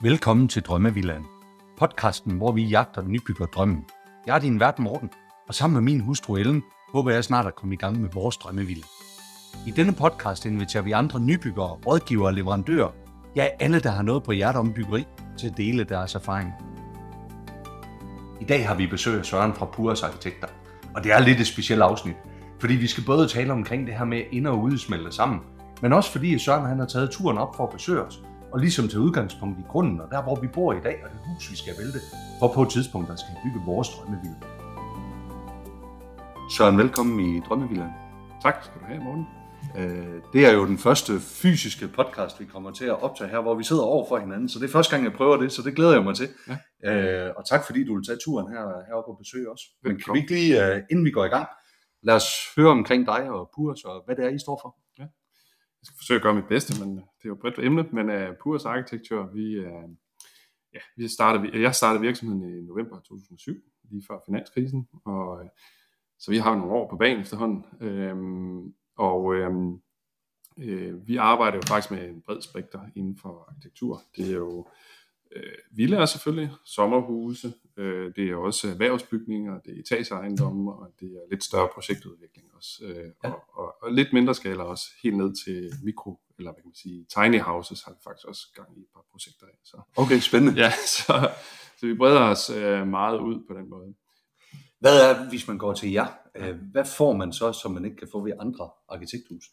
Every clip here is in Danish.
Velkommen til Drømmevillan, Podcasten, hvor vi jagter nybygger drømmen. Jeg er din vært Morten, og sammen med min hustru Ellen, håber jeg snart at komme i gang med vores drømmevilla. I denne podcast inviterer vi andre nybyggere, rådgivere og leverandører, ja alle, der har noget på hjertet om byggeri, til at dele deres erfaring. I dag har vi besøg af Søren fra Pures Arkitekter, og det er lidt et specielt afsnit, fordi vi skal både tale omkring det her med ind- og udsmelte sammen, men også fordi Søren han har taget turen op for at besøge os, og ligesom til udgangspunkt i grunden, og der hvor vi bor i dag, og det hus vi skal vælte, for på et tidspunkt der skal bygge vores drømmevilla. Søren, velkommen i Drømmevillaen. Tak skal du have, Morten. Øh, Det er jo den første fysiske podcast, vi kommer til at optage her, hvor vi sidder over for hinanden. Så det er første gang, jeg prøver det, så det glæder jeg mig til. Ja. Øh, og tak fordi du vil tage turen her, heroppe og besøge os. Men kan vi ikke lige, øh, inden vi går i gang, lad os høre omkring dig og Purs, og hvad det er, I står for? Jeg skal forsøge at gøre mit bedste, men det er jo et bredt emne. Men øh, uh, Purs Architecture, vi, uh, ja, vi startede, jeg startede virksomheden i november 2007, lige før finanskrisen. Og, uh, så vi har nogle år på banen efterhånden. Øhm, og øhm, øh, vi arbejder jo faktisk med en bred spekter inden for arkitektur. Det er jo øh, villaer selvfølgelig, sommerhuse, øh, det er også erhvervsbygninger, det er etageejendomme, og det er lidt større projektudvikling også. Øh, Ja. og, og, og lidt mindre skala også, helt ned til mikro, eller hvad kan man sige, tiny houses har vi faktisk også gang i et par projekter af. Så, Okay, spændende. ja, så, så vi breder os øh, meget ud på den måde. Hvad er, hvis man går til jer, øh, hvad får man så, som man ikke kan få ved andre arkitekthus?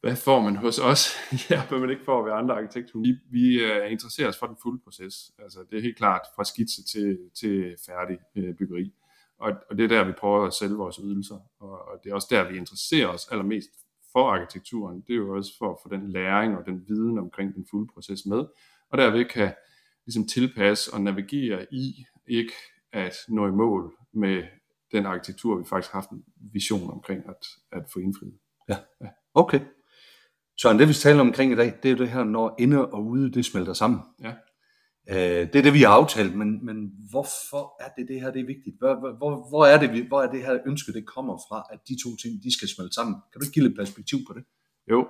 Hvad får man hos os? ja, hvad man ikke får ved andre arkitekthuse. Vi, vi uh, interesserer os for den fulde proces. Altså, det er helt klart fra skitse til, til færdig uh, byggeri. Og, og det er der, vi prøver at sælge vores ydelser. Og, og det er også der, vi interesserer os allermest for arkitekturen. Det er jo også for at få den læring og den viden omkring den fulde proces med. Og derved kan ligesom tilpasse og navigere i, ikke at nå i mål med den arkitektur, vi faktisk har haft en vision omkring at, at få indfriet. Okay. Søren, det vi taler omkring i dag, det er det her, når inde og ude, det smelter sammen. Ja. Øh, det er det, vi har aftalt, men, men hvorfor er det det her, det er vigtigt? Hvor, hvor- hvor, er det, hvor er det her ønske, det kommer fra, at de to ting, de skal smelte sammen? Kan du ikke give lidt perspektiv på det? Jo.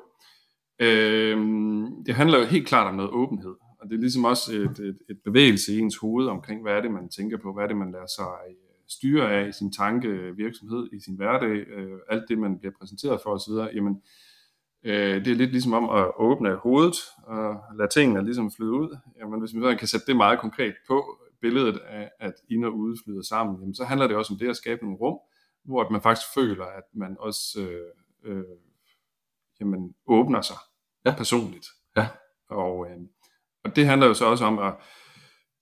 Øhm, det handler jo helt klart om noget åbenhed. Og det er ligesom også et, et, et bevægelse i ens hoved omkring, hvad er det, man tænker på, hvad er det, man lader sig øh, styre af i sin tankevirksomhed, i sin hverdag, øh, alt det, man bliver præsenteret for osv. Jamen, øh, det er lidt ligesom om at åbne hovedet og lade tingene ligesom flyde ud. Jamen, hvis man kan sætte det meget konkret på billedet af, at ind og ude flyder sammen, jamen, så handler det også om det at skabe nogle rum, hvor man faktisk føler, at man også øh, øh, jamen, åbner sig ja. personligt. Ja. Og, øh, og det handler jo så også om, at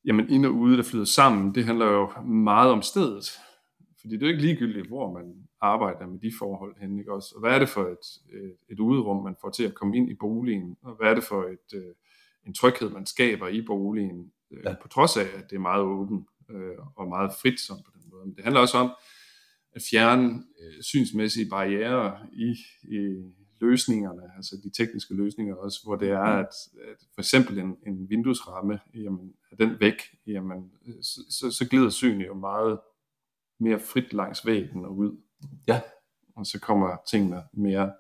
jamen, ind og ude, der flyder sammen, det handler jo meget om stedet. Fordi det er jo ikke ligegyldigt, hvor man arbejder med de forhold hen, ikke også? Og hvad er det for et, et, et uderum, man får til at komme ind i boligen? Og hvad er det for et, øh, en tryghed, man skaber i boligen? Øh, Ja. På trods af, at det er meget åbent øh, og meget frit sådan på den måde. Men det handler også om at fjerne øh, synsmæssige barriere i, i løsningerne, altså de tekniske løsninger også, hvor det er, at, at for eksempel en, en vinduesramme, jamen, er den væk, jamen, så, så, så glider synet jo meget mere frit langs væggen og ud. Ja. Og så kommer tingene mere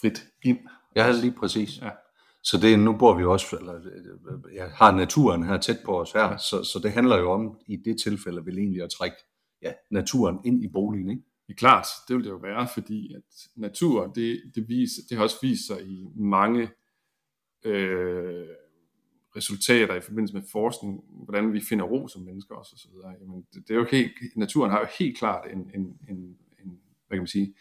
frit ind. Ja, lige præcis. Ja. Så det, nu bor vi jo også, eller jeg har naturen her tæt på os her, Ja. så, så det handler jo om, i det tilfælde, vel egentlig at trække ja, naturen ind i boligen, ikke? Det er klart, det vil det jo være, fordi at natur, det, det, viser, det har også vist sig i mange øh, resultater i forbindelse med forskning, hvordan vi finder ro som mennesker også, og så videre. Jamen, det, det er jo helt, naturen har jo helt klart en, en, en, en hvad kan man sige,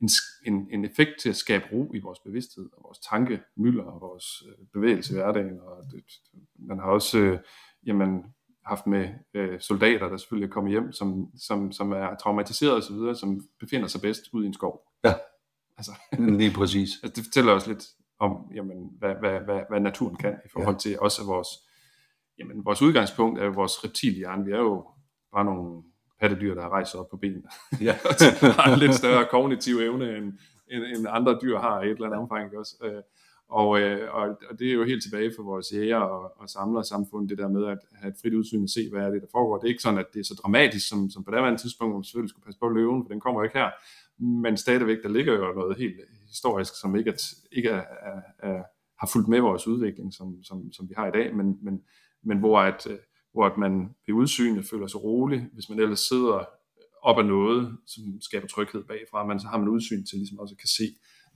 en, en, en effekt til at skabe ro i vores bevidsthed, og vores tankemylder, og vores øh, bevægelse i hverdagen, og det, man har også, øh, jamen, haft med øh, soldater, der selvfølgelig er kommet hjem, som, som, som er traumatiseret og så videre, som befinder sig bedst ude i en skov. Ja. Altså, Lige præcis. altså det fortæller os lidt om, jamen, hvad, hvad, hvad, hvad naturen kan i forhold til også vores, jamen, vores udgangspunkt er jo vores reptilhjerne. Vi er jo bare nogle pattedyr, der har rejst op på benene. Ja. har en lidt større kognitiv evne, end, end, end andre dyr har i et eller andet omfang. Ikke også? Og, øh, og, og det er jo helt tilbage for vores jæger og, og samler samfund, det der med at have et frit udsyn og se, hvad er det, der foregår. Det er ikke sådan, at det er så dramatisk, som, som på det andet tidspunkt, hvor man selvfølgelig skulle passe på løven, for den kommer ikke her. Men stadigvæk, der ligger jo noget helt historisk, som ikke, er, ikke er, er, er, har fulgt med vores udvikling, som, som, som vi har i dag, men, men, men hvor, at, øh, hvor at man ved udsynet føler sig rolig, hvis man ellers sidder op af noget, som skaber tryghed bagfra, men så har man udsyn til ligesom også kan se,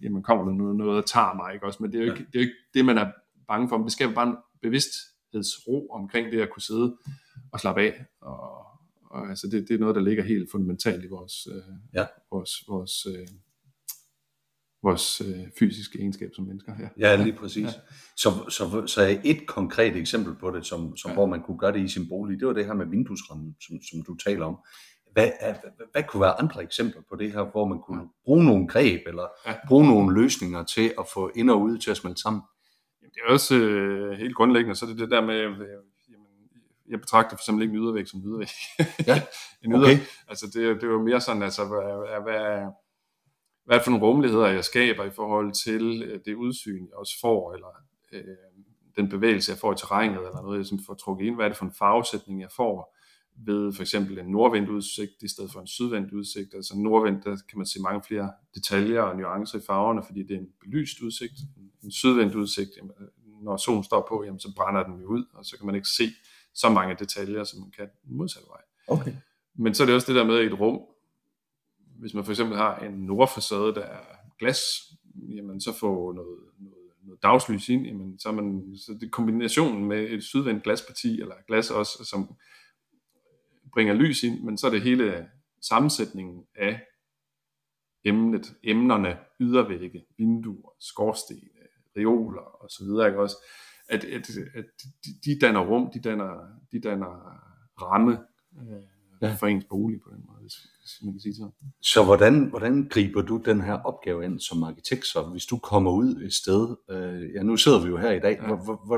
jamen kommer der noget, noget der tager mig, ikke også? Men det er jo ikke, det, er jo ikke det, man er bange for, men det skaber bare en bevidsthedsro omkring det at kunne sidde og slappe af, og, og altså det, det er noget, der ligger helt fundamentalt i vores, øh, ja. vores, vores øh, vores øh, fysiske egenskab som mennesker her. Ja, lige præcis. Ja. Så, så, så et konkret eksempel på det, som, som ja. hvor man kunne gøre det i sin bolig, det var det her med vinduesrammen, som, som du taler om. Hvad, hvad, hvad kunne være andre eksempler på det her, hvor man kunne bruge nogle greb, eller ja. bruge nogle løsninger til at få ind og ud til at smelte sammen? Jamen, det er også øh, helt grundlæggende, så det er det der med, øh, jamen, jeg betragter for eksempel ikke en ydervæg som ydervæg. Ja, en yder, okay. Altså det, det er jo mere sådan, altså hvad, hvad, hvad for nogle rummeligheder, jeg skaber i forhold til øh, det udsyn, jeg også får, eller øh, den bevægelse, jeg får i terrænet, eller noget, jeg får trukket ind. Hvad er det for en farvesætning, jeg får ved for eksempel en nordvendt udsigt i stedet for en sydvendt udsigt. Altså nordvendt, der kan man se mange flere detaljer og nuancer i farverne, fordi det er en belyst udsigt. En sydvendt udsigt, jamen, når solen står på, jamen, så brænder den jo ud, og så kan man ikke se så mange detaljer, som man kan modsatte vej. Okay. Men så er det også det der med et rum, hvis man for eksempel har en nordfacade, der er glas, jamen så får noget, noget, noget dagslys ind, jamen så er man, så det kombinationen med et sydvendt glasparti, eller glas også, som bringer lys ind, men så er det hele sammensætningen af emnet, emnerne, ydervægge, vinduer, skorstene, reoler og så videre, ikke også? At, at, at de danner rum, de danner, de danner ramme, øh, ja. for ens bolig på den måde, hvis, hvis man kan sige sådan. Så hvordan, hvordan griber du den her opgave ind som arkitekt, så hvis du kommer ud et sted, øh, ja nu sidder vi jo her i dag, ja.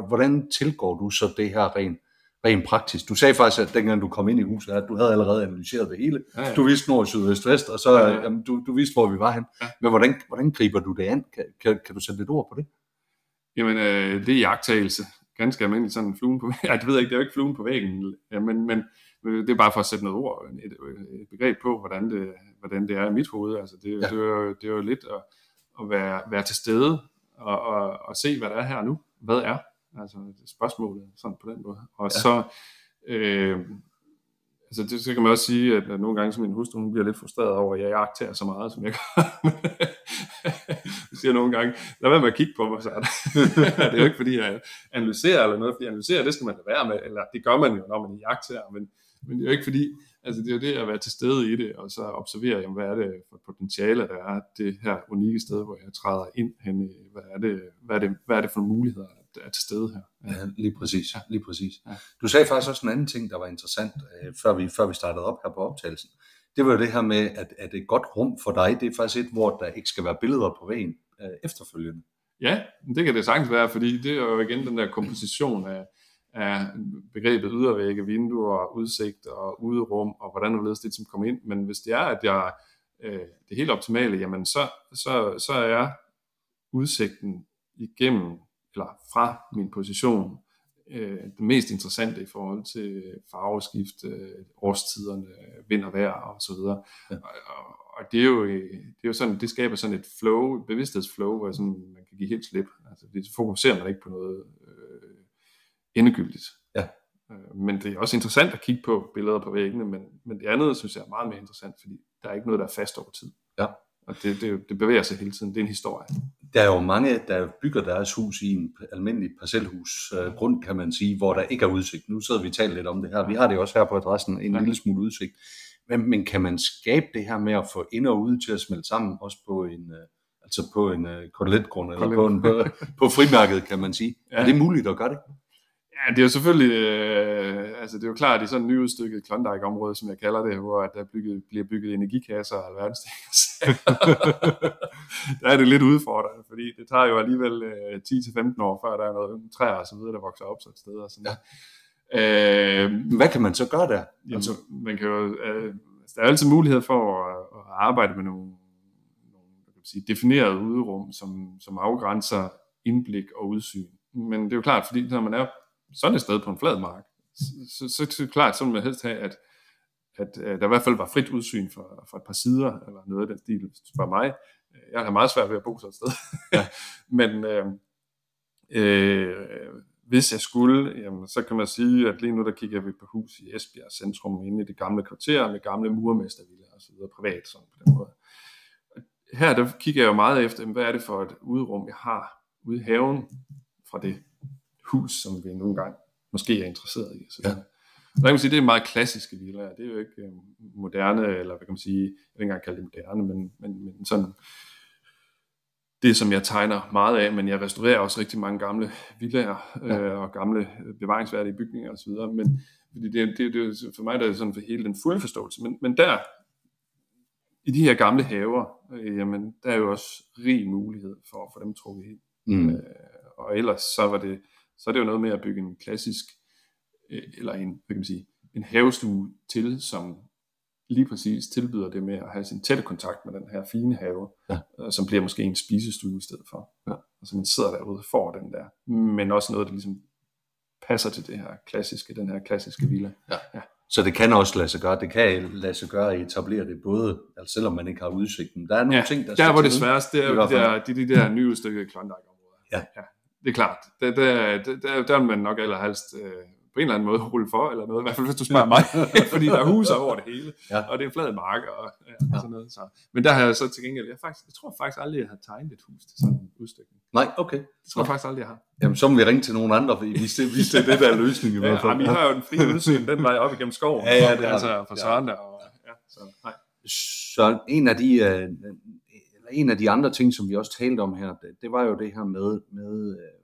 hvordan tilgår du så det her rent rent praktisk. Du sagde faktisk, at dengang du kom ind i huset, at du havde allerede analyseret det hele. Ja, ja. Du vidste nord, syd, vest, vest, og så ja, ja. Jamen, du, du vidste, hvor vi var hen. Ja. Men hvordan, hvordan griber du det an? Kan, kan, kan du sætte lidt ord på det? Jamen, øh, det er jagttagelse. Ganske almindeligt sådan fluen på væggen. Jeg ved ikke, det er jo ikke fluen på væggen, ja, men, men det er bare for at sætte noget ord, et, et begreb på, hvordan det, hvordan det er i mit hoved. Altså det, ja. det, er, jo, det er jo lidt at, at være, være til stede og, og, og se, hvad der er her nu. Hvad er? Altså spørgsmålet sådan på den måde. Og ja. så, øh, altså det, så kan man også sige, at, at nogle gange som min hustru, hun bliver lidt frustreret over, at jeg jagter så meget, som jeg gør. jeg siger nogle gange, lad være med at kigge på mig, så det. er jo ikke, fordi jeg analyserer eller noget, fordi analysere, det skal man da være med, eller det gør man jo, når man jagter, men men det er jo ikke fordi, altså det er jo det at være til stede i det, og så observere, jamen, hvad er det for potentiale, der er det her unikke sted, hvor jeg træder ind hen, hvad er det, hvad er det, hvad er det for muligheder, der er til stede her. Ja, lige præcis. Ja. Lige præcis. Ja. Du sagde faktisk også en anden ting, der var interessant, øh, før, vi, før vi startede op her på optagelsen. Det var jo det her med, at, at et godt rum for dig, det er faktisk et, hvor der ikke skal være billeder på væggen øh, efterfølgende. Ja, det kan det sagtens være, fordi det er jo igen den der komposition af, af begrebet ydervægge, vinduer, udsigt og uderum, og hvordan du ledes det som kommer ind. Men hvis det er, at jeg øh, det helt optimale, jamen så, så, så er udsigten igennem, eller fra min position, øh, det mest interessante i forhold til farveskift, øh, årstiderne, vind og vejr og så videre. Ja. Og, og, og det er jo, det er jo sådan, det skaber sådan et flow, et bevidsthedsflow, hvor sådan, man kan give helt slip. Altså, det fokuserer man ikke på noget endegyldigt. Ja. Øh, men det er også interessant at kigge på billeder på væggene, men, men det andet synes jeg er meget mere interessant, fordi der er ikke noget, der er fast over tid. Ja. Og det, det, det bevæger sig hele tiden. Det er en historie. Der er jo mange, der bygger deres hus i en almindelig parcelhus øh, grund, kan man sige, hvor der ikke er udsigt. Nu sidder vi og taler lidt om det her. Vi har det også her på adressen, en ja. lille smule udsigt. Men, men kan man skabe det her med at få ind og ud til at smelte sammen, også på en, øh, altså på en øh, koteletgrund, eller på, en, på, på frimærket, kan man sige. Ja. Er det muligt at gøre det? Ja, det er jo selvfølgelig, øh, altså det er jo klart, i sådan en nyudstykket Klondike-område, som jeg kalder det, hvor der bygget, bliver bygget energikasser og alverdens ting. der er det lidt udfordrende, fordi det tager jo alligevel øh, 10-15 år, før der er noget træer og så videre, der vokser op så et sted. Og sådan ja. Øh, Hvad kan man så gøre der? Jamen, altså, man kan jo, øh, der er altid mulighed for at, at arbejde med nogle, nogle kan sige, definerede udrum, som, som afgrænser indblik og udsyn. Men det er jo klart, fordi når man er sådan et sted på en flad mark, så, så, så, klart, så vil man helst have, at, at, at der i hvert fald var frit udsyn for, for et par sider, eller noget af den stil for mig. Jeg har meget svært ved at bo sådan et sted. Ja. men, øh, Øh, hvis jeg skulle, jamen, så kan man sige, at lige nu der kigger vi på hus i Esbjerg centrum, inde i det gamle kvarter med gamle murmestervillager og så videre, privat sådan på den måde. Her der kigger jeg jo meget efter, hvad er det for et udrum, jeg har ude i haven fra det hus, som vi nogle gange måske er interesseret i. Så ja. Der kan man sige, det er meget klassiske villaer. Det er jo ikke øh, moderne, eller hvad kan man sige, jeg vil ikke engang kalde det moderne, men, men, men sådan det, som jeg tegner meget af, men jeg restaurerer også rigtig mange gamle villager ja. øh, og gamle bevaringsværdige bygninger osv. Men fordi det, det, det, for mig der er det sådan for hele den fulde forståelse. Men, men der, i de her gamle haver, øh, jamen, der er jo også rig mulighed for at få dem trukket ind. Mm. Øh, og ellers så var det, så er det jo noget med at bygge en klassisk, øh, eller en, hvad kan man sige, en havestue til, som lige præcis tilbyder det med at have sin tætte kontakt med den her fine have, ja. øh, som bliver måske en spisestue i stedet for. Ja. Og så man sidder derude og får den der, men også noget, der ligesom passer til det her klassiske, den her klassiske villa. Ja. ja. Så det kan også lade sig gøre. Det kan lade sig gøre at etablere det både, altså selvom man ikke har udsigten. Der er nogle ja, ting, der der hvor det sværeste, det er de der, de, de der nyudstykkede Klondike-områder. Ja. ja. Det er klart. Der, der, der, der, vil man nok allerhelst øh, på en eller anden måde rulle for, eller noget, i hvert fald hvis du spørger mig, fordi der er huse over det hele, ja. og det er en flad mark, og, ja, ja. sådan noget. Så. Men der har jeg så til gengæld, jeg, faktisk, jeg tror faktisk aldrig, jeg har tegnet et hus til sådan en udstykning. Nej, okay. Det tror jeg faktisk aldrig, jeg har. Jamen, så må vi ringe til nogle andre, hvis det, hvis det er det, der er løsningen i hvert fald. Ja, vi har jo en fri udsyn den vej op igennem skoven, ja, ja, det er altså for Søren der, og, ja, så, nej. Så en af de, øh, en af de andre ting, som vi også talte om her, det, det var jo det her med, med øh,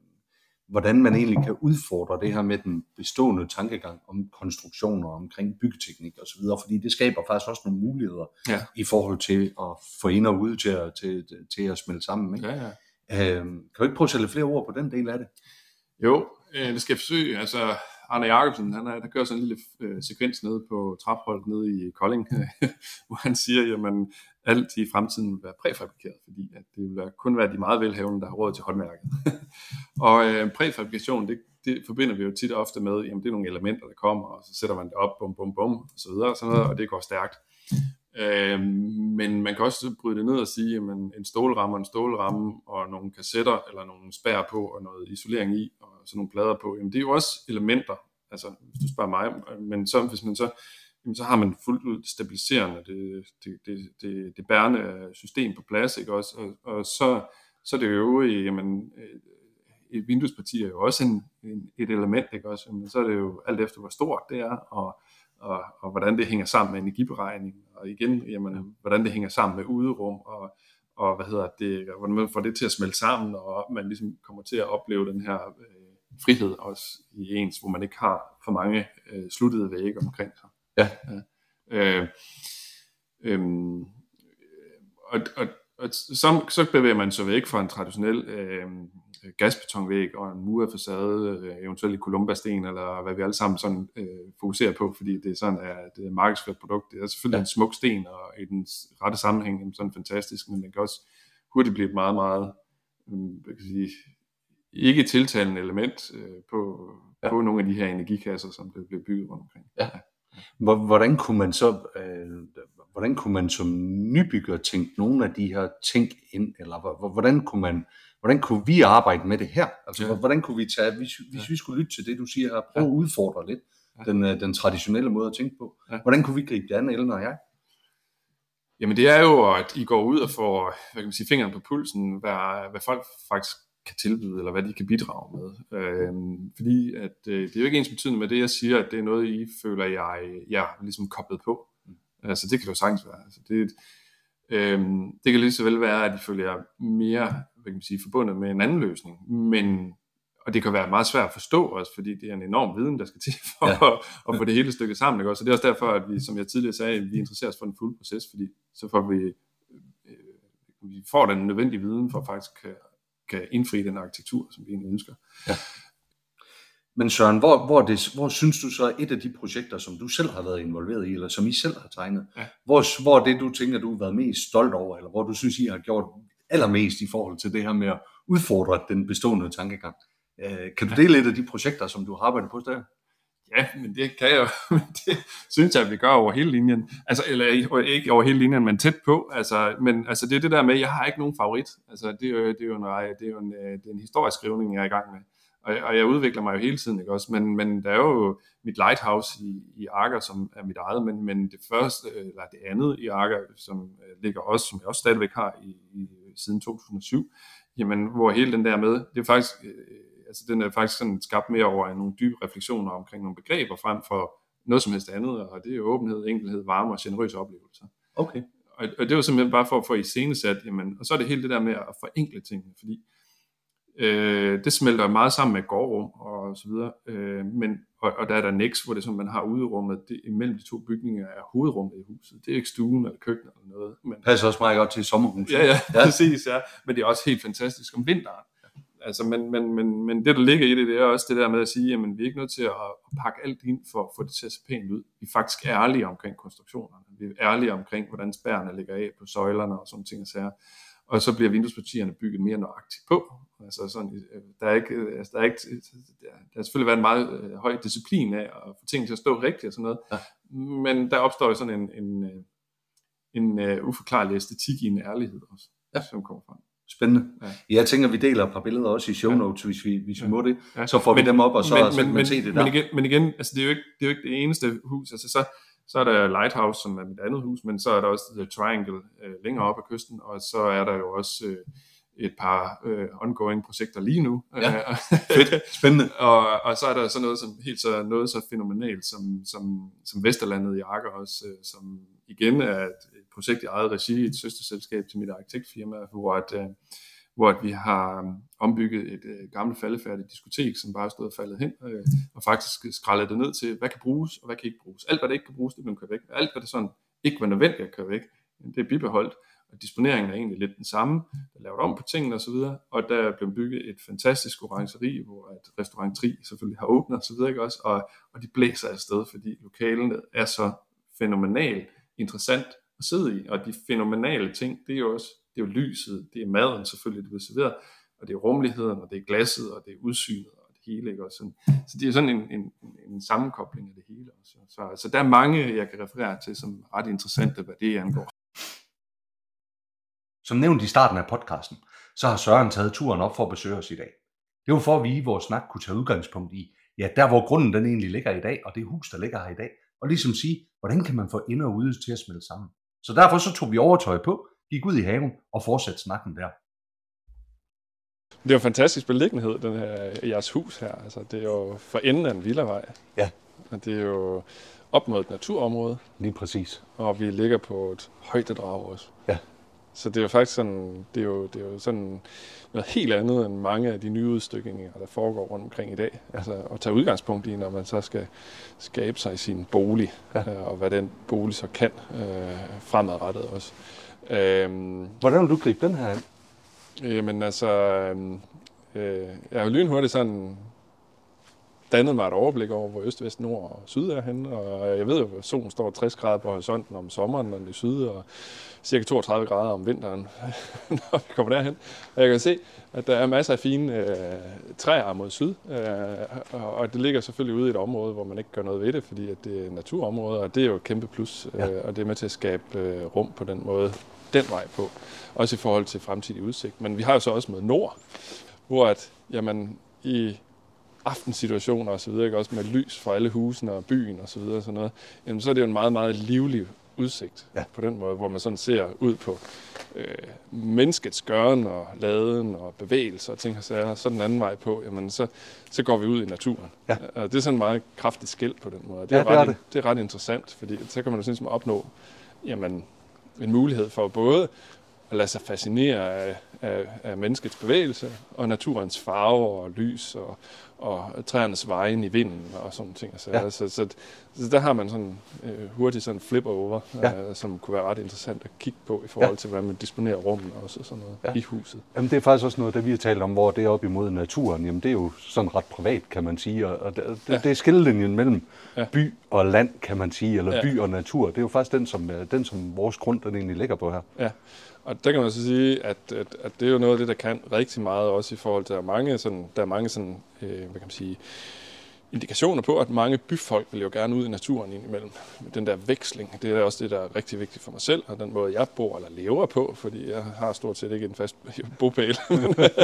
hvordan man egentlig kan udfordre det her med den bestående tankegang om konstruktioner, omkring byggeteknik osv., fordi det skaber faktisk også nogle muligheder ja. i forhold til at få ind og ud til at, til, til at smelte sammen. Ikke? Ja, ja. Øhm, kan du ikke prøve at sætte flere ord på den del af det? Jo, øh, det skal jeg forsøge. Altså, Arne Jacobsen, han, er, der kører sådan en lille øh, sekvens nede på trapholdet nede i Kolding, hvor han siger, jamen alt i fremtiden vil være præfabrikeret, fordi at det vil kun være de meget velhavende, der har råd til håndværket. og øh, præfabrikation, det, det forbinder vi jo tit og ofte med, jamen det er nogle elementer, der kommer, og så sætter man det op, bum, bum, bum, og så videre, og, sådan noget, og det går stærkt. Øh, men man kan også bryde det ned og sige, jamen en stålramme og en stålramme, og nogle kassetter, eller nogle spær på, og noget isolering i, og sådan nogle plader på, jamen det er jo også elementer, altså hvis du spørger mig, men så, hvis man så jamen, så har man fuldt ud stabiliserende, det, det, det, det, det bærende system på plads, ikke også? Og, og så, så det jo, jamen, øh, et vinduesparti er jo også en, en, et element, ikke også? Men så er det jo alt efter, hvor stort det er, og, og, og hvordan det hænger sammen med energiberegning, og igen, jamen, hvordan det hænger sammen med uderum, og, og hvad hedder det, hvordan man får det til at smelte sammen, og man ligesom kommer til at opleve den her øh, frihed også i ens, hvor man ikke har for mange øh, sluttede vægge omkring sig. Ja. ja. Øh, øh, og, og, og så, så bevæger man sig væk fra en traditionel øh, gasbetonvæg og en murfacade, øh, eventuelt i Columba-sten, eller hvad vi alle sammen sådan, øh, fokuserer på, fordi det er sådan, at det er et markedsført produkt. Det er selvfølgelig ja. en smuk sten, og i den rette sammenhæng sådan fantastisk, men det kan også hurtigt blive et meget, meget øh, hvad kan sige, ikke tiltalende element øh, på, ja. på nogle af de her energikasser, som det bliver bygget rundt omkring. Ja. Hvordan kunne man så, øh, hvordan kunne man som nybygger tænke nogle af de her ting ind, eller hvordan kunne man, hvordan kunne vi arbejde med det her? Altså, ja. hvordan kunne vi tage, hvis, hvis vi skulle lytte til det, du siger her, prøve at udfordre lidt ja. den, øh, den traditionelle måde at tænke på. Ja. Hvordan kunne vi gribe det an, Ellen og jeg? Jamen det er jo, at I går ud og får hvad kan man sige, fingeren på pulsen, hvad, hvad folk faktisk kan tilbyde, eller hvad de kan bidrage med. Øh, fordi at, øh, det er jo ikke ens betydende med det, jeg siger, at det er noget, I føler, jeg, jeg er ligesom koblet på. Mm. Altså det kan det jo sagtens være. Altså, det, øh, det kan lige så vel være, at I føler jer mere hvad kan man sige, forbundet med en anden løsning. Men, og det kan være meget svært at forstå også, fordi det er en enorm viden, der skal til for ja. at, at få det hele stykket sammen. Ikke? Så det er også derfor, at vi, som jeg tidligere sagde, vi interesserer os for den fulde proces, fordi så får vi, øh, vi får den nødvendige viden for at faktisk kan indfri den arkitektur, som vi egentlig ønsker. Ja. Men Søren, hvor, hvor, det, hvor synes du så et af de projekter, som du selv har været involveret i, eller som I selv har tegnet, ja. hvor, hvor er det, du tænker, du har været mest stolt over, eller hvor du synes, I har gjort allermest i forhold til det her med at udfordre den bestående tankegang? Øh, kan du dele lidt af de projekter, som du har arbejdet på der? Ja, men det kan jeg jo, det synes jeg, at vi gør over hele linjen. Altså, eller ikke over hele linjen, men tæt på. Altså, men altså, det er det der med, at jeg har ikke nogen favorit. Altså, det er jo, det er jo, en, øh, det er jo en, øh, det er en historisk skrivning, jeg er i gang med. Og, og jeg udvikler mig jo hele tiden, ikke også? Men, men der er jo mit lighthouse i, i Arker, som er mit eget, men, men det første, øh, eller det andet i Arker, som ligger også, som jeg også stadigvæk har i, i siden 2007, jamen, hvor hele den der med, det er faktisk altså den er faktisk sådan skabt mere over nogle dybe refleksioner omkring nogle begreber frem for noget som helst andet, og det er åbenhed, enkelhed, varme og generøse oplevelser. Okay. Og, og det var simpelthen bare for at få i scenesat, jamen, og så er det hele det der med at forenkle tingene, fordi øh, det smelter meget sammen med gårdrum og så videre, øh, men, og, og der er der Nex, hvor det som man har uderummet, det, imellem de to bygninger er hovedrummet i huset. Det er ikke stuen eller køkken eller noget. Men, Passer også meget godt til sommerhuset. Ja, ja, ja, præcis, ja. Men det er også helt fantastisk om vinteren altså, men, men, men, men det, der ligger i det, det er også det der med at sige, at vi er ikke nødt til at, at pakke alt ind for at få det til at se pænt ud. Vi er faktisk ærlige omkring konstruktionerne. Vi er ærlige omkring, hvordan spærrene ligger af på søjlerne og sådan ting og sager. Og så bliver vinduespartierne bygget mere nøjagtigt på. Altså sådan, øh, der, er ikke, altså der, er ikke, der har selvfølgelig været en meget øh, høj disciplin af at få tingene til at stå rigtigt og sådan noget. Ja. Men der opstår jo sådan en, en, øh, en, en uh, uforklarlig æstetik i en ærlighed også, ja. som kommer frem. Spændende. Ja. Jeg tænker, vi deler et par billeder også i show notes, ja. hvis vi, hvis vi ja. må det. Ja. Så får vi men, dem op, og så, men, så men, man se det der. Men igen, men igen altså, det, er jo ikke, det er jo ikke det eneste hus. Altså, så, så er der Lighthouse, som er mit andet hus, men så er der også The Triangle øh, længere op ad kysten, og så er der jo også øh, et par øh, ongoing projekter lige nu. Ja, fedt, spændende. og, og så er der så noget som helt så noget så fænomenalt som, som, som Vesterlandet i Akker også, øh, som igen er et projekt i eget regi, et søsterselskab til mit arkitektfirma, hvor at, øh, hvor at vi har øh, ombygget et øh, gammelt faldefærdigt diskotek, som bare stod og faldet hen, øh, og faktisk skrællet det ned til, hvad kan bruges, og hvad kan ikke bruges. Alt, hvad der ikke kan bruges, det blev kørt væk. Alt, hvad der sådan ikke var nødvendigt at køre væk, det er bibeholdt. Og disponeringen er egentlig lidt den samme. Der er lavet om på tingene osv., og, og der blev bygget et fantastisk orangeri, hvor at restaurant 3 selvfølgelig har åbnet osv., ikke også? Og, og de blæser afsted, fordi lokalene er så fænomenalt interessant at sidde i. Og de fænomenale ting, det er jo også det er jo lyset, det er maden selvfølgelig, det bliver serveret, og det er rummeligheden, og det er glasset, og det er udsynet, og det hele. Ikke? Og sådan. Så det er sådan en, en, en sammenkobling af det hele. Også. Så altså, der er mange, jeg kan referere til, som er ret interessante, hvad det angår. Som nævnt i starten af podcasten, så har Søren taget turen op for at besøge os i dag. Det var for, at vi i vores snak kunne tage udgangspunkt i, ja, der hvor grunden den egentlig ligger i dag, og det hus, der ligger her i dag, og ligesom sige, hvordan kan man få ind og ude til at smelte sammen. Så derfor så tog vi overtøj på, gik ud i haven og fortsatte snakken der. Det er jo fantastisk beliggenhed, den her, jeres hus her. Altså, det er jo for enden af en villavej. Ja. Og det er jo op mod et naturområde. Lige præcis. Og vi ligger på et højdedrag også. Ja. Så det er jo faktisk sådan, det er jo, det er jo sådan noget helt andet end mange af de nye udstykninger, der foregår rundt omkring i dag. Ja. Altså at tage udgangspunkt i, når man så skal skabe sig sin bolig, ja. øh, og hvad den bolig så kan øh, fremadrettet også. Øhm, Hvordan vil du gribe den her an? Jamen altså, øhm, øh, jeg har jo lynhurtigt sådan dannet mig et overblik over, hvor øst, vest, nord og syd er henne. Og jeg ved jo, at solen står 60 grader på horisonten om sommeren, når den er i syd, og cirka 32 grader om vinteren, når vi kommer derhen. Og jeg kan se, at der er masser af fine øh, træer mod syd, øh, og det ligger selvfølgelig ude i et område, hvor man ikke gør noget ved det, fordi at det er naturområde, og det er jo et kæmpe plus, øh, ja. og det er med til at skabe øh, rum på den måde, den vej på. Også i forhold til fremtidig udsigt. Men vi har jo så også med nord, hvor at, jamen, i aftensituationer og så videre, ikke? også med lys fra alle husene og byen og så videre, og sådan noget, jamen, så er det jo en meget, meget livlig udsigt ja. på den måde, hvor man sådan ser ud på øh, menneskets gøren og laden og bevægelser og ting og sager, så den anden vej på, jamen så, så går vi ud i naturen. Ja. Og det er sådan en meget kraftigt skilt på den måde. Det er, ja, det, ret, er det. det er ret interessant, fordi så kan man jo sådan opnå jamen, en mulighed for både at lade sig fascinere af, af, af menneskets bevægelse og naturens farver og lys og, og træernes vejen i vinden og sådan ting. Så, ja. så, så, så der har man sådan øh, hurtigt sådan flip over, ja. øh, som kunne være ret interessant at kigge på i forhold ja. til, hvordan man disponerer rummet og sådan noget ja. i huset. Jamen det er faktisk også noget, der vi har talt om, hvor det er op imod naturen. Jamen det er jo sådan ret privat, kan man sige. Og det, ja. det er skillelinjen mellem ja. by og land, kan man sige, eller ja. by og natur. Det er jo faktisk den, som, øh, den, som vores grund den egentlig ligger på her. Ja. Og der kan man så sige, at, at, at det er jo noget af det, der kan rigtig meget også i forhold til, at mange sådan, der er mange sådan, øh, hvad kan man sige, indikationer på, at mange byfolk vil jo gerne ud i naturen indimellem. Den der veksling, det er også det, der er rigtig vigtigt for mig selv, og den måde, jeg bor eller lever på, fordi jeg har stort set ikke en fast bopæl.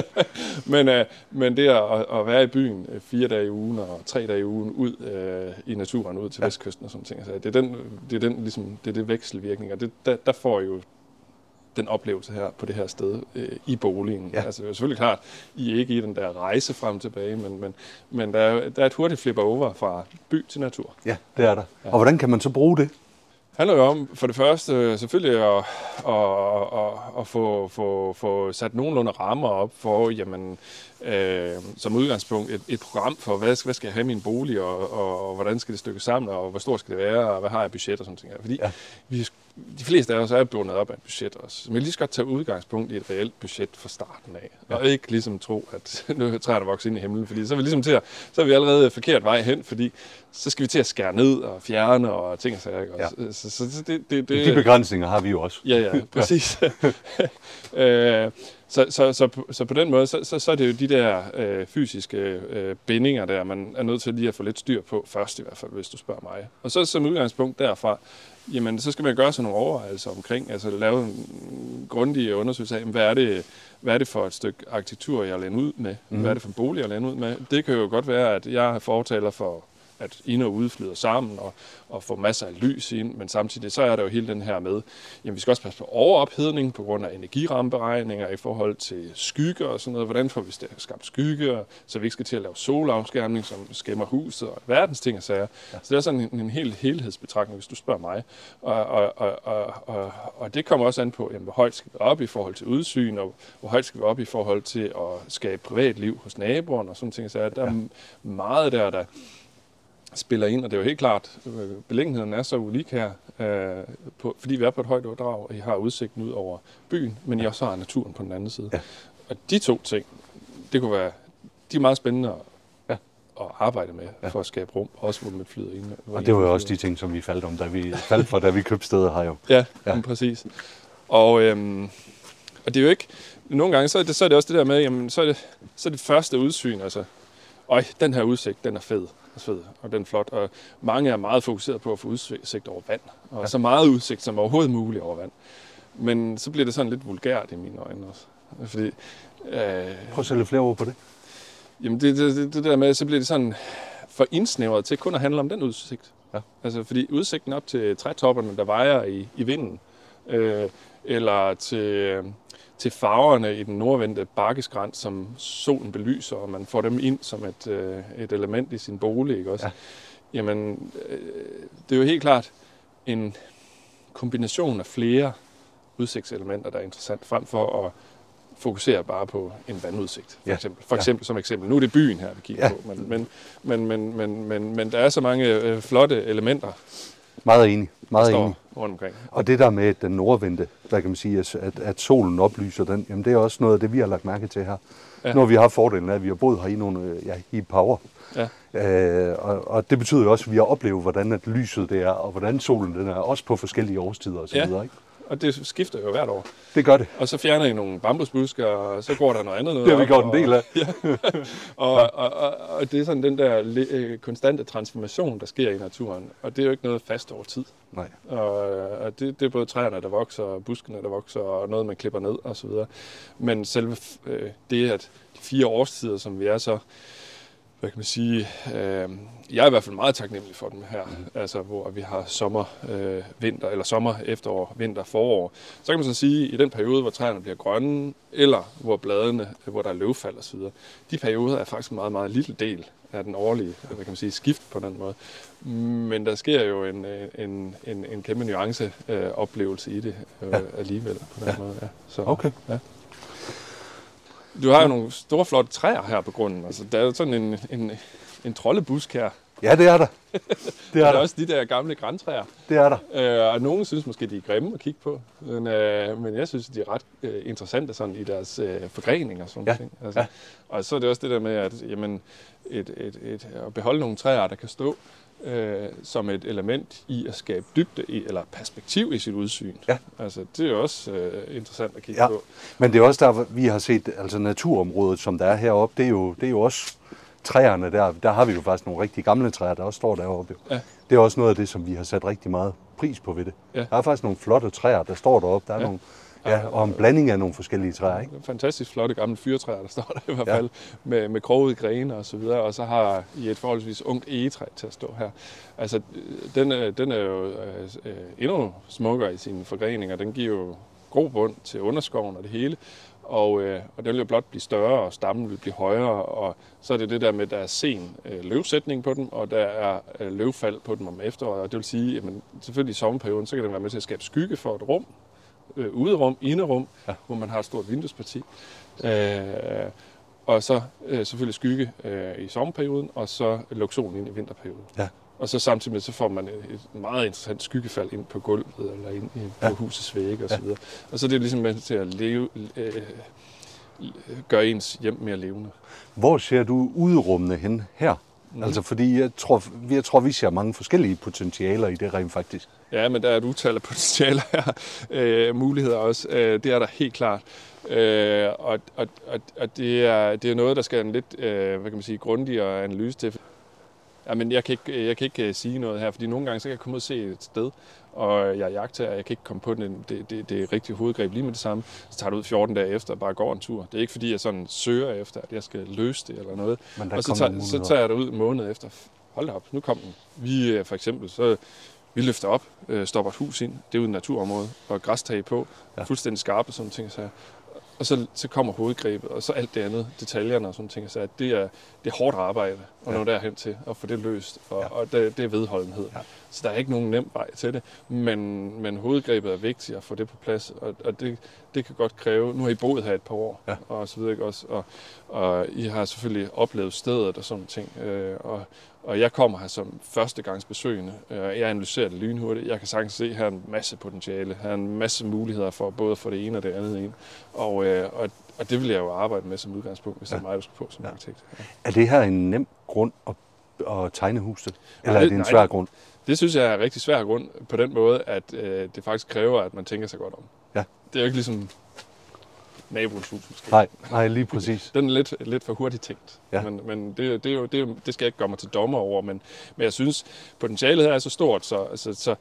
men, øh, men det at, at være i byen øh, fire dage i ugen og tre dage i ugen ud øh, i naturen, ud til ja. vestkysten og sådan ting, altså, det er den, det er den ligesom, det er det vekselvirkning, og det, der, der får jo den oplevelse her på det her sted øh, i boligen. Ja. Altså det er selvfølgelig klart, I er ikke i den der rejse frem og tilbage, men, men, men der, er, der er et hurtigt flipper over fra by til natur. Ja, det er der. Ja. Og hvordan kan man så bruge det? handler jo om for det første selvfølgelig at, at, at, at få, få, få sat nogenlunde rammer op for, jamen, øh, som udgangspunkt et, et program for, hvad, hvad skal jeg have i min bolig, og, og, og hvordan skal det stykke sammen, og hvor stort skal det være, og hvad har jeg budget og sådan noget. Fordi ja. vi, de fleste af os er bundet op af et budget også. Men vi lige skal godt tage udgangspunkt i et reelt budget fra starten af. Ja. Og ikke ligesom tro, at nu er træerne vokset ind i himlen, fordi så er vi ligesom til at, så er vi allerede forkert vej hen, fordi så skal vi til at skære ned og fjerne og ting og sager. Ja. Så, så, så det, det, det, de begrænsninger har vi jo også. Ja, ja, præcis. øh, så, så, så, så på den måde, så, så, så er det jo de der øh, fysiske øh, bindinger der, man er nødt til lige at få lidt styr på først i hvert fald, hvis du spørger mig. Og så som udgangspunkt derfra, jamen så skal man gøre sig nogle overvejelser omkring, altså lave en grundig undersøgelse af, hvad er det, hvad er det for et stykke arkitektur, jeg lander ud med? Mm. Hvad er det for en bolig, jeg lander ud med? Det kan jo godt være, at jeg har fortaler for at ind- og udflyder sammen og, og få masser af lys ind, men samtidig så er der jo hele den her med, jamen vi skal også passe på overophedning på grund af energirammeberegninger i forhold til skygge og sådan noget. Hvordan får vi skabt skygge, så vi ikke skal til at lave solafskærmning, som skæmmer huset og verdens ting og sager. Ja. Så det er sådan en, en hel helhedsbetragtning, hvis du spørger mig. Og, og, og, og, og, og det kommer også an på, jamen, hvor højt skal vi op i forhold til udsyn, og hvor højt skal vi op i forhold til at skabe privatliv hos naboerne og sådan ting. Så der er ja. meget der, der spiller ind, og det er jo helt klart, øh, beliggenheden er så unik her, øh, på, fordi vi er på et højt overdrag, og I har udsigten ud over byen, men I også har naturen på den anden side. Ja. Og de to ting, det kunne være, de er meget spændende at, ja. at arbejde med, ja. for at skabe rum, også hvor man flyder ind. Og det var jo også de ting, som vi faldt om, da vi faldt for, da vi købte stedet her jo. Ja, ja. præcis. Og, øhm, og det er jo ikke, nogle gange, så er det, så er det også det der med, jamen, så er det, så er det første udsyn, altså, øj, den her udsigt, den er fed fed, og den er flot. Og mange er meget fokuseret på at få udsigt over vand, og ja. så meget udsigt som overhovedet muligt over vand. Men så bliver det sådan lidt vulgært i mine øjne også. Fordi, øh, Prøv at sætte flere ord på det. Jamen det, det, det der med, så bliver det sådan for indsnævret til kun at handle om den udsigt. Ja. Altså fordi udsigten op til trætopperne, der vejer i, i vinden, øh, eller til, til farverne i den nordvendte bakkeskrænt, som solen belyser, og man får dem ind som et, øh, et element i sin bolig, ikke også? Ja. Jamen, øh, det er jo helt klart en kombination af flere udsigtselementer, der er interessant, frem for at fokusere bare på en vandudsigt, for ja. eksempel. For eksempel ja. som eksempel. Nu er det byen her, vi kigger ja. på, men, men, men, men, men, men, men der er så mange øh, flotte elementer, meget enig. Meget enig. rundt omkring. Og det der med den nordvendte, hvad kan man sige, at, at solen oplyser den, jamen det er også noget af det, vi har lagt mærke til her. Ja. Når vi har fordelen af, at vi har boet her i, nogle, ja, i power. Ja. Øh, og, og det betyder jo også, at vi har oplevet, hvordan at lyset det er, og hvordan solen den er, også på forskellige årstider osv. Ja. Ikke? Og det skifter jo hvert år. Det gør det. Og så fjerner I nogle bambusbusker, og så går der noget andet. Noget det har vi gjort en del af. Og, ja. og, og, og, og det er sådan den der øh, konstante transformation, der sker i naturen. Og det er jo ikke noget fast over tid. Nej. Og, og det, det er både træerne, der vokser, og buskene, der vokser, og noget, man klipper ned osv. Men selve øh, det, at de fire årstider, som vi er så hvad kan man sige, øh, jeg er i hvert fald meget taknemmelig for dem her, altså hvor vi har sommer, øh, vinter, eller sommer, efterår, vinter, forår. Så kan man så sige, at i den periode, hvor træerne bliver grønne, eller hvor bladene, hvor der er løvfald osv., de perioder er faktisk en meget, meget lille del af den årlige hvad kan man sige, skift på den måde. Men der sker jo en, en, en, en kæmpe nuance øh, i det øh, ja. alligevel på den ja. måde. Ja. Så, okay. Ja. Du har jo nogle store, flotte træer her på grunden. Altså, der er jo sådan en, en, en troldebusk her. Ja, det er der. Det er, der er også de der gamle græntræer. Det er der. Øh, og nogen synes måske, de er grimme at kigge på. Men, øh, men jeg synes, de er ret øh, interessante sådan i deres øh, forgrening og sådan ja. ting. Altså, ja. Og så er det også det der med, at jamen, et, et, et, at beholde nogle træer, der kan stå øh, som et element i at skabe dybde i, eller perspektiv i sit udsyn. Ja. Altså, det er jo også øh, interessant at kigge ja. på. Men det er også der, vi har set altså naturområdet, som der er heroppe, det er jo, det er jo også træerne der, der har vi jo faktisk nogle rigtig gamle træer, der også står deroppe. Ja. Det er også noget af det, som vi har sat rigtig meget pris på ved det. Ja. Der er faktisk nogle flotte træer, der står deroppe. Der er Ja. nogle, ja, og en blanding af nogle forskellige træer, ikke? Fantastisk flotte gamle fyrtræer, der står der i hvert Ja. fald, med, med krogede grene og så videre, og så har I et forholdsvis ungt egetræ til at stå her. Altså, øh, den, er- den er jo øh, øh, endnu smukkere i sine forgreninger. Den giver jo grobund til underskoven og det hele, og, øh, og den vil jo blot blive større, og stammen vil blive højere, og så er det det der med, at der er sen øh, løvsætning på dem, og der er øh, løvfald på dem om efteråret, og det vil sige, at selvfølgelig i sommerperioden, så kan den være med til at skabe skygge for et rum, øh, uderum, inderum, Ja. hvor man har et stort vinduesparti. Øh, og så øh, selvfølgelig skygge øh, i sommerperioden, og så lukke solen ind i vinterperioden. Ja. Og så samtidig med, så får man et et meget interessant skyggefald ind på gulvet, eller ind i, på Ja. husets vægge osv. Ja. Og, så videre. og så er det ligesom med til at leve, øh, gøre ens hjem mere levende. Hvor ser du udrummene hen her? Mm. Altså, fordi jeg tror, vi- jeg tror, vi ser mange forskellige potentialer i det rent faktisk. Ja, men der er et utal af potentialer her. Øh, muligheder også. Øh, det er der helt klart. Øh, og og, og, og det, er, det er noget, der skal en lidt øh, hvad kan man sige, grundigere analyse til. Ja, men jeg kan, ikke, jeg kan ikke øh, sige noget her, fordi nogle gange så kan jeg komme ud og se et sted, og jeg jagter, og jeg kan ikke komme på den, det, det, det rigtige hovedgreb lige med det samme. Så tager du ud 14 dage efter og bare går en tur. Det er ikke fordi, jeg sådan søger efter, at jeg skal løse det eller noget. Og så tager, så tager jeg det ud en måned efter. Hold da op, nu kom den. Vi øh, for eksempel, så vi løfter op, øh, stopper et hus ind, det er ude i naturområde, og græstag på, Ja. fuldstændig skarpe, sådan ting. Så, og så, så kommer hovedgrebet, og så alt det andet, detaljerne og sådan ting. Så det er, det er hårdt arbejde at Ja. nå derhen til at få det løst, og, Ja. og det, det er vedholdenhed. Ja. Så der er ikke nogen nem vej til det, men, men hovedgrebet er vigtigt at få det på plads, og, og det, det kan godt kræve, nu har I boet her et par år, Ja. og så videre, ikke også, og, og I har selvfølgelig oplevet stedet og sådan ting, øh, og, og jeg kommer her som førstegangsbesøgende. Øh, Jeg analyserer det lynhurtigt. Jeg kan sagtens se, at her er en masse potentiale. Her er en masse muligheder for både få det ene og det andet ind. Og, øh, og, og det vil jeg jo arbejde med som udgangspunkt, hvis ja. det er mig, der skal på som ja. arkitekt. Ja. Er det her en nem grund at, at tegne huset? Eller Nej, er det en nej. svær grund? Det synes jeg er en rigtig svær grund på den måde, at øh, det faktisk kræver, at man tænker sig godt om. Ja. Det er jo ikke ligesom naboens hus måske. Nej, nej, lige præcis. Den er lidt, lidt for hurtigt tænkt. Ja. Men, men det, det, er jo, det, det skal jeg ikke gøre mig til dommer over. Men, men jeg synes, potentialet her er så stort, så, så, så,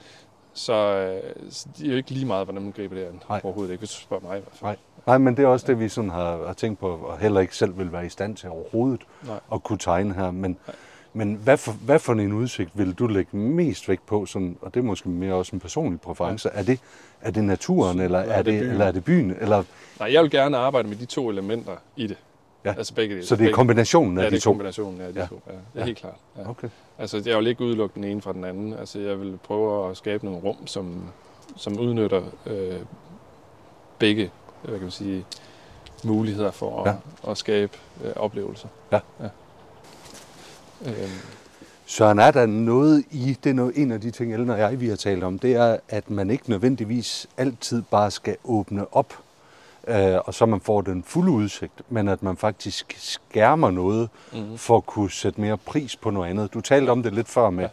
så, øh, så det er jo ikke lige meget, hvordan man griber det an. Nej. Overhovedet ikke, hvis du spørger mig i hvert fald. Nej. Nej, men det er også det, vi sådan har, har tænkt på, og heller ikke selv vil være i stand til overhovedet Nej. at kunne tegne her. Men, men hvad, for, hvad for en udsigt vil du lægge mest vægt på, sådan, og det er måske mere også en personlig præference, er, det, er det naturen, eller er det er det, byen. eller er det byen? Eller, Nej, jeg vil gerne arbejde med de to elementer i det. Ja. Altså begge dele. så det er kombinationen af ja, de det er to? kombinationen af de Ja. to. Ja, det er Ja. helt klart. Ja. Okay. Altså, jeg vil ikke udelukke den ene fra den anden. Altså, jeg vil prøve at skabe nogle rum, som, som udnytter øh, begge hvad kan man sige, muligheder for at, ja. at skabe øh, oplevelser. Ja. ja. Øhm, Søren, er der noget i, det er noget, en af de ting, Ellen og jeg, vi har talt om, det er, at man ikke nødvendigvis altid bare skal åbne op, øh, og så man får den fulde udsigt, men at man faktisk skærmer noget, mm, for at kunne sætte mere pris på noget andet. Du talte om det lidt før med Ja.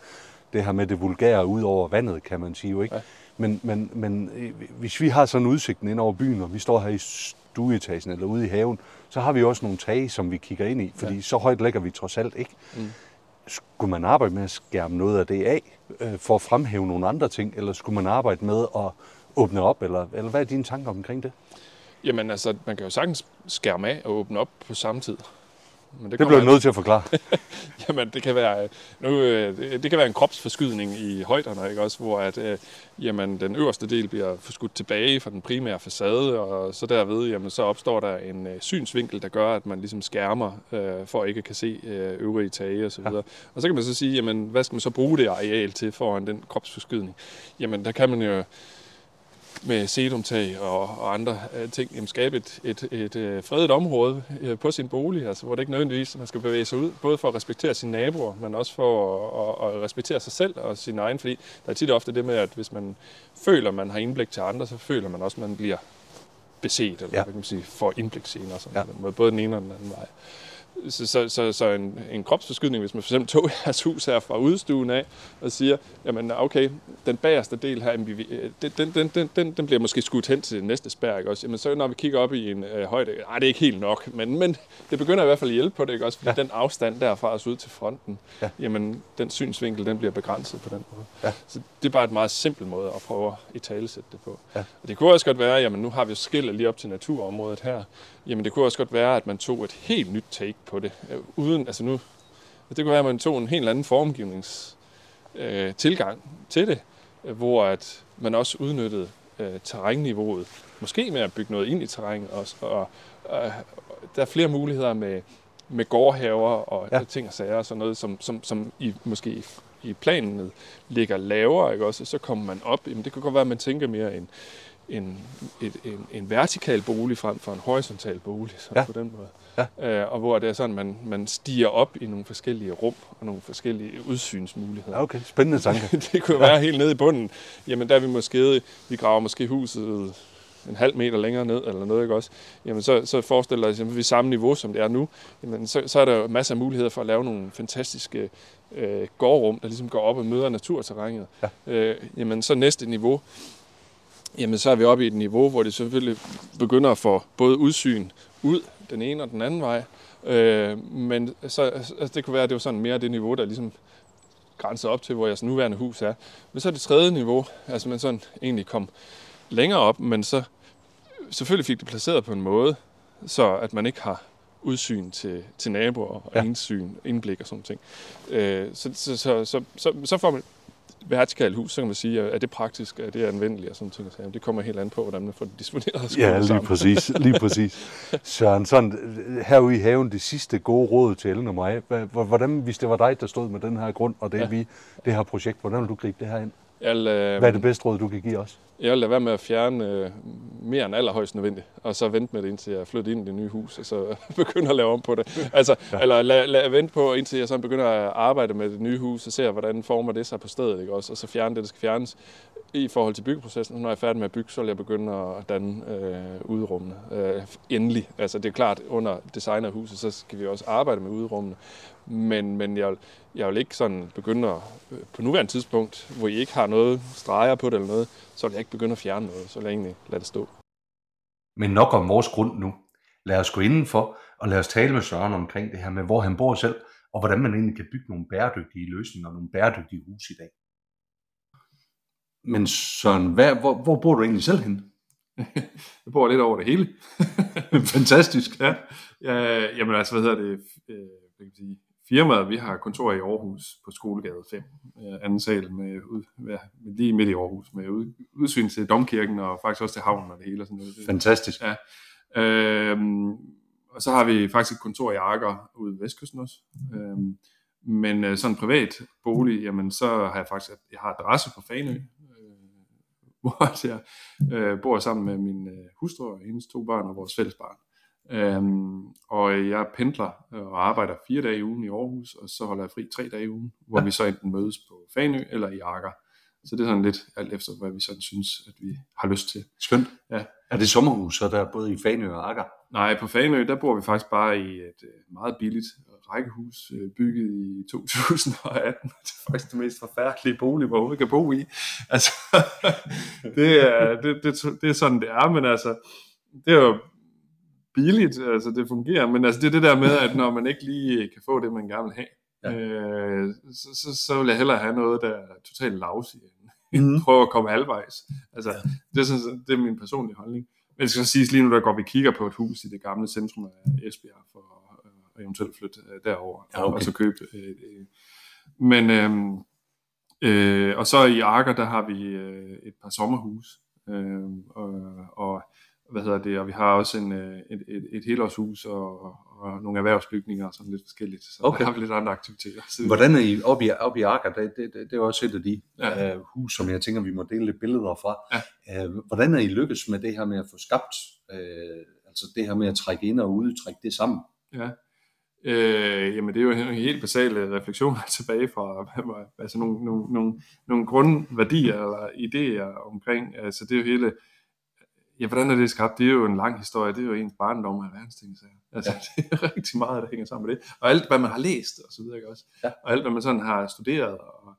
det her med det vulgære ud over vandet, kan man sige jo ikke. Ja. Men, men, men øh, hvis vi har sådan udsigten ind over byen, og vi står her i stueetagen eller ude i haven, så har vi også nogle tage, som vi kigger ind i, fordi Ja. så højt lægger vi trods alt ikke. mm. Skulle man arbejde med at skærme noget af det af, øh, for at fremhæve nogle andre ting, eller skulle man arbejde med at åbne op, eller, eller hvad er dine tanker omkring det? Jamen altså, man kan jo sagtens skærme af og åbne op på samme tid. Men Det kommer bliver an- nødt til at forklare. Jamen, det kan være, nu, øh, det- det kan være en kropsforskydning i højderne, ikke også, hvor at, øh, jamen, den øverste del bliver forskudt tilbage fra den primære facade, og så derved, jamen, så opstår der en øh, synsvinkel, der gør, at man ligesom skærmer, øh, for at ikke kan se øh, øvrige tage og så videre. Og så kan man så sige, jamen, hvad skal man så bruge det areal til foran den kropsforskydning? Jamen, der kan man jo med sedumtag og, og andre øh, ting, jamen, skabe et, et, et øh, fredet område øh, på sin bolig, altså, hvor det ikke nødvendigvis, man skal bevæge sig ud, både for at respektere sine naboer, men også for at, at, at respektere sig selv og sin egen, fordi der er tit ofte det med, at hvis man føler, man har indblik til andre, så føler man også, at man bliver beset, eller Ja. hvad kan man sige, får indblik senere, sådan ja. måde, både den ene og den anden vej. Så, så, så, så en, en kropsforskydning, hvis man for eksempel tog jeres hus her fra udstuen af, og siger, jamen okay, den bagerste del her, den, den, den, den, den bliver måske skudt hen til næste spær, ikke også? Jamen så når vi kigger op i en øh, højde, nej, det er ikke helt nok, men, men det begynder i hvert fald at hjælpe på det, ikke også? Fordi ja. den afstand derfra os ud til fronten, ja. jamen den synsvinkel, den bliver begrænset på den måde. Ja. Så det er bare et meget simpelt måde at prøve at i talesætte det på. Ja. Og det kunne også godt være, jamen nu har vi jo skillet lige op til naturområdet her, jamen det kunne også godt være, at man tog et helt nyt take på det, øh, uden, altså nu, det kunne være, at man tog en helt anden formgivnings øh, tilgang til det, øh, hvor at man også udnyttede øh, terrænniveauet, måske med at bygge noget ind i terrænet også, og, og der er flere muligheder med, med gårdhaver og ja. ting og sager, og sådan noget, som, som, som i, måske i, planen ligger lavere, ikke også? så kommer man op, jamen det kan godt være, at man tænker mere en, en, et, en, en vertikal bolig frem for en horisontal bolig, så ja. på den måde. Ja. Øh, og hvor det er sådan, man, man stiger op i nogle forskellige rum og nogle forskellige udsynsmuligheder. Okay, spændende tanke. det kunne ja. være helt nede i bunden. Jamen der er vi måske, vi graver måske huset en halv meter længere ned, eller noget, ikke også? Jamen, så, så forestiller jeg, at vi er samme niveau, som det er nu. Jamen, så, så er der jo masser af muligheder for at lave nogle fantastiske øh, gårdrum, der ligesom går op og møder naturterrænet. Ja. Øh, jamen, så næste niveau, jamen så er vi oppe i et niveau, hvor det selvfølgelig begynder at få både udsyn ud den ene og den anden vej. Øh, men så, altså, det kunne være, at det var sådan mere det niveau, der ligesom grænser op til, hvor jeres nuværende hus er. Men så er det tredje niveau, altså man sådan egentlig kom længere op, men så selvfølgelig fik det placeret på en måde, så at man ikke har udsyn til, til naboer og ja. indsyn, indblik og sådan ting. Øh, så, så, så, så, så, så får man vertikalt hus, så kan man sige, er det praktisk, er det anvendeligt og sådan ting. Så det kommer helt an på, hvordan man får det disponeret. Ja, lige sammen. præcis. Lige præcis. Søren, sådan, herude i haven, det sidste gode råd til Ellen og mig. Hvordan, hvis det var dig, der stod med den her grund, og det, ja. vi, det her projekt, hvordan vil du gribe det her ind? Jeg, øh, Hvad er det bedste råd, du kan give os? Jeg vil lade være med at fjerne øh, mere end allerhøjst nødvendigt, og så vente med det, indtil jeg flytter ind i det nye hus, og så begynder at lave om på det. Altså, ja. Eller lad, lad vente på, indtil jeg så begynder at arbejde med det nye hus, og ser, hvordan former det sig på stedet, ikke? Også, og så fjerne det, der skal fjernes i forhold til byggeprocessen. Når jeg er færdig med at bygge, så vil jeg begynde at danne øh, udrummene. Øh, endelig. Altså, det er klart, under design af huset, så skal vi også arbejde med udrummene. Men, men jeg, jeg vil ikke sådan begynde at, øh, på nuværende tidspunkt, hvor I ikke har noget streger på det eller noget, så vil jeg ikke begynde at fjerne noget, så vil jeg egentlig lade det stå. Men nok om vores grund nu. Lad os gå indenfor, og lad os tale med Søren omkring det her med, hvor han bor selv, og hvordan man egentlig kan bygge nogle bæredygtige løsninger og nogle bæredygtige huse i dag. Men Søren, hvad, hvor, hvor bor du egentlig selv henne? jeg bor lidt over det hele. Fantastisk. Ja. ja. Jamen altså, hvad hedder det? Øh, kan sige, firmaet, vi har kontor i Aarhus på Skolegade 5, øh, anden sal med, ud, ja, lige midt i Aarhus, med ud, udsyn til Domkirken og faktisk også til havnen og det hele. Og sådan noget. Fantastisk. Ja. Øhm, og så har vi faktisk et kontor i Akker ude ved Vestkysten også. Øhm, men øh, sådan en privat bolig, jamen så har jeg faktisk, jeg har adresse på Fanø, øh, hvor jeg øh, bor sammen med min øh, hustru og hendes to børn og vores fælles barn. Øhm, og jeg pendler og arbejder fire dage i ugen i Aarhus, og så holder jeg fri tre dage i ugen, hvor ja. vi så enten mødes på Fanø eller i Akker. Så det er sådan lidt alt efter, hvad vi sådan synes, at vi har lyst til. Skønt. Ja. Er det sommerhus, så der er både i Fanø og Akker? Nej, på Fanø, der bor vi faktisk bare i et øh, meget billigt rækkehus, øh, bygget i 2018. Det er faktisk det mest forfærdelige bolig, hvor vi kan bo i. Altså, det, er, det, det, det er sådan, det er, men altså, det er jo billigt, altså det fungerer, men altså det er det der med, at når man ikke lige kan få det, man gerne vil have, ja. øh, så, så, så vil jeg hellere have noget, der er totalt lavsig, end mm. prøve at komme halvvejs. Altså, ja. det, er sådan, det er min personlige holdning. Men det skal så siges lige nu, der går vi kigger på et hus i det gamle centrum af Esbjerg, for at eventuelt flytte øh, derover ja, okay. og så købe øh, øh. Men øh, øh, og så i Arker, der har vi øh, et par sommerhus, øh, og, og hvad hedder det, og vi har også en, øh, et, et, et helårshus og, og nogle erhvervsbygninger og sådan lidt forskelligt, så okay. der har vi lidt andre aktiviteter. Så Hvordan er I oppe i, oppe i Akker? Det, det, det, det er også et af de ja. uh, hus, som jeg tænker, vi må dele lidt billeder fra. Ja. Uh, hvordan er I lykkes med det her med at få skabt, uh, altså det her med at trække ind og ud, trække det sammen? Ja, Øh, jamen det er jo en helt basale refleksioner tilbage fra altså nogle, nogle, nogle, nogle grundværdier eller idéer omkring, altså det er jo hele ja, hvordan er det skabt? Det er jo en lang historie. Det er jo ens barndom og alverdens ting. Så. Altså, ja. det er rigtig meget, der hænger sammen med det. Og alt, hvad man har læst og så videre, ikke også? Ja. Og alt, hvad man sådan har studeret og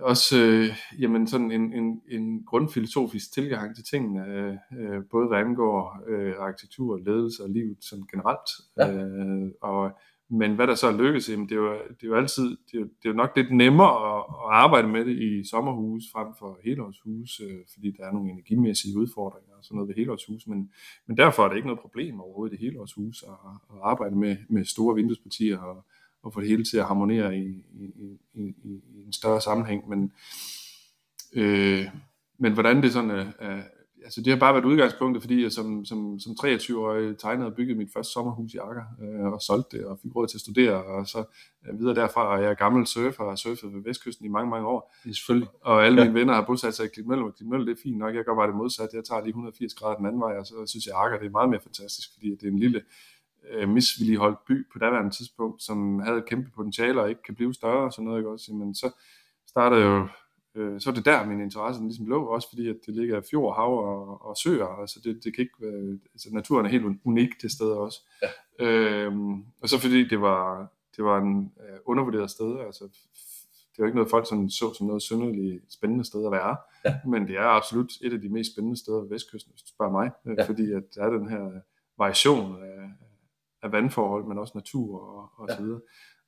også øh, jamen sådan en, en, en grundfilosofisk tilgang til tingene, øh, øh, både hvad angår øh, arkitektur, ledelse og livet som generelt. Ja. Øh, og, men hvad der så er lykkes, jamen det, er jo, det er jo altid, det er jo, det er jo nok lidt nemmere at, at arbejde med det i sommerhus frem for helårshus, øh, fordi der er nogle energimæssige udfordringer og sådan noget ved helårshus, men, men derfor er det ikke noget problem overhovedet i helårshus at, at arbejde med, med store vinduespartier og, og få det hele til at harmonere i, i, i, i, i en større sammenhæng. Men, øh, men hvordan det sådan er, er, altså det har bare været udgangspunktet, fordi jeg som, som, som 23-årig tegnede og byggede mit første sommerhus i Akker, øh, og solgte det, og fik råd til at studere, og så øh, videre derfra, og jeg er gammel surfer, og har surfet ved Vestkysten i mange, mange år. Det er selvfølgelig. Og alle mine ja. venner har bosat sig i Klitmølle, og Klitmølle, det er fint nok, jeg gør bare det modsat, jeg tager lige 180 grader den anden vej, og så synes jeg, Akker det er meget mere fantastisk, fordi det er en lille øh, misvilligeholdt by på daværende tidspunkt, som havde et kæmpe potentiale og ikke kan blive større og sådan noget, ikke også? Men så startede jo, øh, så er det der min interesse ligesom lå, også fordi at det ligger fjord, hav og, og søer, altså det, det kan ikke være, altså naturen er helt unik det sted også. Ja. Øhm, og så fordi det var, det var en øh, undervurderet sted, altså det var ikke noget folk sådan så som noget synderligt spændende sted at være, ja. men det er absolut et af de mest spændende steder ved Vestkysten, hvis du spørger mig, øh, ja. fordi at der er den her variation af, af vandforhold, men også natur og, og ja. så videre.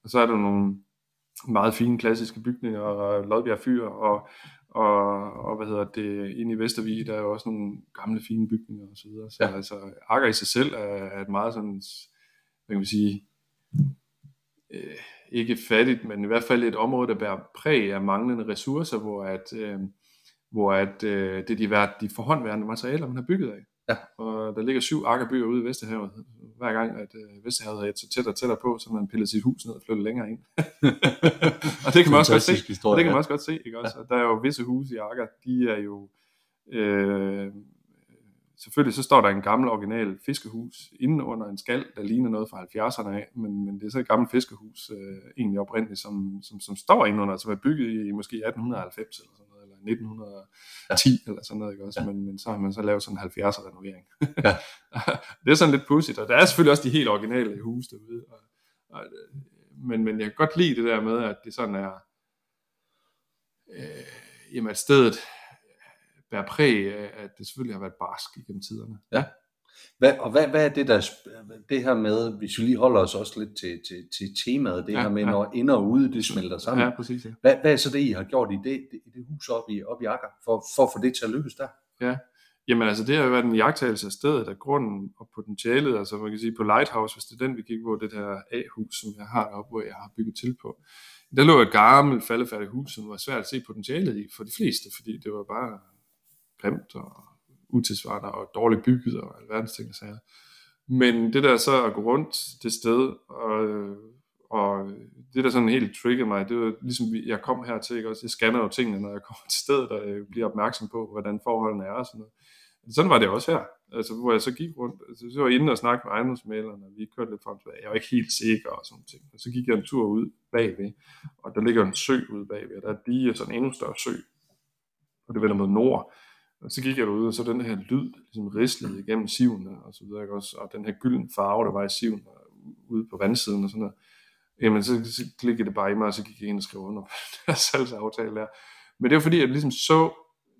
Og så er der nogle meget fine klassiske bygninger, og Lodbjerg Fyr, og, og, og hvad hedder det, inde i Vestervig, der er jo også nogle gamle fine bygninger og så videre. Så ja. altså, Akker i sig selv er, er et meget sådan, hvad kan vi sige, øh, ikke fattigt, men i hvert fald et område, der bærer præg af manglende ressourcer, hvor at, øh, hvor at øh, det er de, de forhåndværende materialer, man har bygget af. Ja. Og der ligger syv akkerbyer ude i Vesterhavet. Hver gang, at øh, Vesterhavet er så tæt og tættere på, så man piller sit hus ned og flytter længere ind. og det kan man også godt se. Historie, det kan man også godt se. Ikke? Også? Ja. Der er jo visse huse i Akker, de er jo... Øh, selvfølgelig så står der en gammel original fiskehus inde under en skal, der ligner noget fra 70'erne af, men, men det er så et gammelt fiskehus, øh, egentlig oprindeligt, som, som, som står inde under, som er bygget i måske 1890 eller sådan 1910 ja. eller sådan noget, ikke også? Ja. Men, men så har man så lavet sådan en 70'er renovering. Ja. det er sådan lidt pudsigt, og der er selvfølgelig også de helt originale huse derude. Og, og, men, men jeg kan godt lide det der med, at det sådan er, øh, jamen at stedet bærer præg af, at det selvfølgelig har været barsk igennem tiderne. Ja. Hvad, og hvad, hvad er det der, det her med, hvis vi lige holder os også lidt til, til, til temaet, det ja, her med, ja. når ind og ude, det smelter sammen. Ja, præcis. Ja. Hvad, hvad er så det, I har gjort i det, det, det hus oppe i, op i Akker, for, for at få det til at lykkes der? Ja, Jamen altså, det har jo været en jagttagelse af stedet, af grunden og potentialet, altså man kan sige på Lighthouse, hvis det er den, vi kigger på, det her A-hus, som jeg har deroppe, hvor jeg har bygget til på. Der lå et gammelt, faldefærdigt hus, som var svært at se potentialet i for de fleste, fordi det var bare grimt og utilsvarende og dårligt bygget og alverdens ting og sager. Men det der så at gå rundt det sted, og, og det der sådan helt triggede mig, det var ligesom, jeg kom her til, ikke? også jeg scanner jo tingene, når jeg kommer til stedet, og jeg bliver opmærksom på, hvordan forholdene er og sådan noget. Sådan var det også her, altså, hvor jeg så gik rundt, altså, så var jeg inde og snakke med ejendomsmalerne, og vi kørte lidt frem til, jeg var ikke helt sikker og sådan ting. Og så gik jeg en tur ud bagved, og der ligger en sø ude bagved, og der er lige sådan en endnu større sø, og det vender mod nord. Og så gik jeg ud, og så den her lyd ligesom rislede igennem sivene og så videre, ikke også? Og den her gylden farve, der var i siven ude på vandsiden og sådan noget. Jamen, så, så klikkede det bare i mig, og så gik jeg ind og skrev under på den her salgsaftale der. Men det var fordi, jeg ligesom så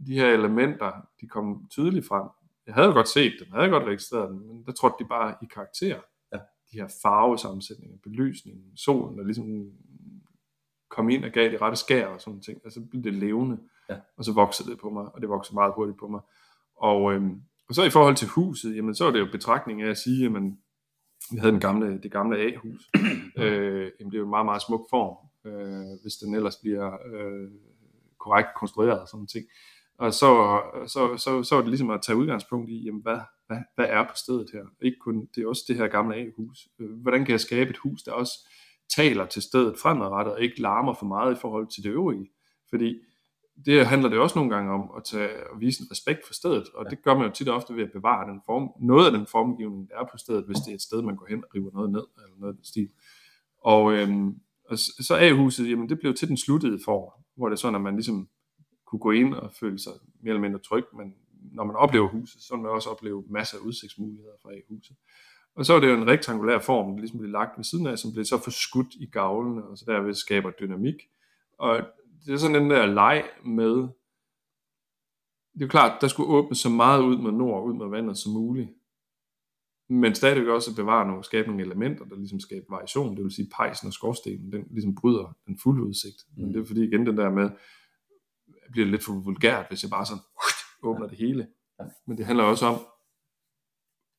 de her elementer, de kom tydeligt frem. Jeg havde jo godt set dem, jeg havde godt registreret dem, men der trådte de bare i karakter. Ja. De her farvesammensætninger, belysningen, solen, der ligesom kom ind og gav de rette skær og sådan ting. Altså blev det levende. Ja. Og så voksede det på mig, og det voksede meget hurtigt på mig. Og, øhm, og så i forhold til huset, jamen så er det jo betragtning af at sige, at vi havde den gamle, det gamle A-hus. øh, jamen, det er jo en meget, meget smuk form, øh, hvis den ellers bliver øh, korrekt konstrueret og sådan ting. Og så, så, så, så er det ligesom at tage udgangspunkt i, jamen, hvad, hvad, hvad er på stedet her? Ikke kun, det er også det her gamle A-hus. Øh, hvordan kan jeg skabe et hus, der også taler til stedet fremadrettet, og ikke larmer for meget i forhold til det øvrige? Fordi det handler det også nogle gange om at, tage, at vise en respekt for stedet, og ja. det gør man jo tit og ofte ved at bevare den form, noget af den formgivning, der er på stedet, hvis det er et sted, man går hen og river noget ned, eller noget af den stil. Og, øhm, og så A-huset, jamen det blev til den sluttede form, hvor det er sådan, at man ligesom kunne gå ind og føle sig mere eller mindre tryg, men når man oplever huset, så vil man også opleve masser af udsigtsmuligheder fra huset. Og så er det jo en rektangulær form, der ligesom bliver lagt ved siden af, som bliver så forskudt i gavlene, og så derved skaber dynamik. Og det er sådan den der leg med, det er jo klart, der skulle åbne så meget ud med nord, ud med vandet som muligt. Men stadigvæk også at bevare nogle, skabe nogle elementer, der ligesom skaber variation, det vil sige pejsen og skorstenen, den ligesom bryder den fulde udsigt. Mm. Men det er fordi igen den der med, bliver lidt for vulgært, hvis jeg bare sådan åbner det hele. Men det handler også om,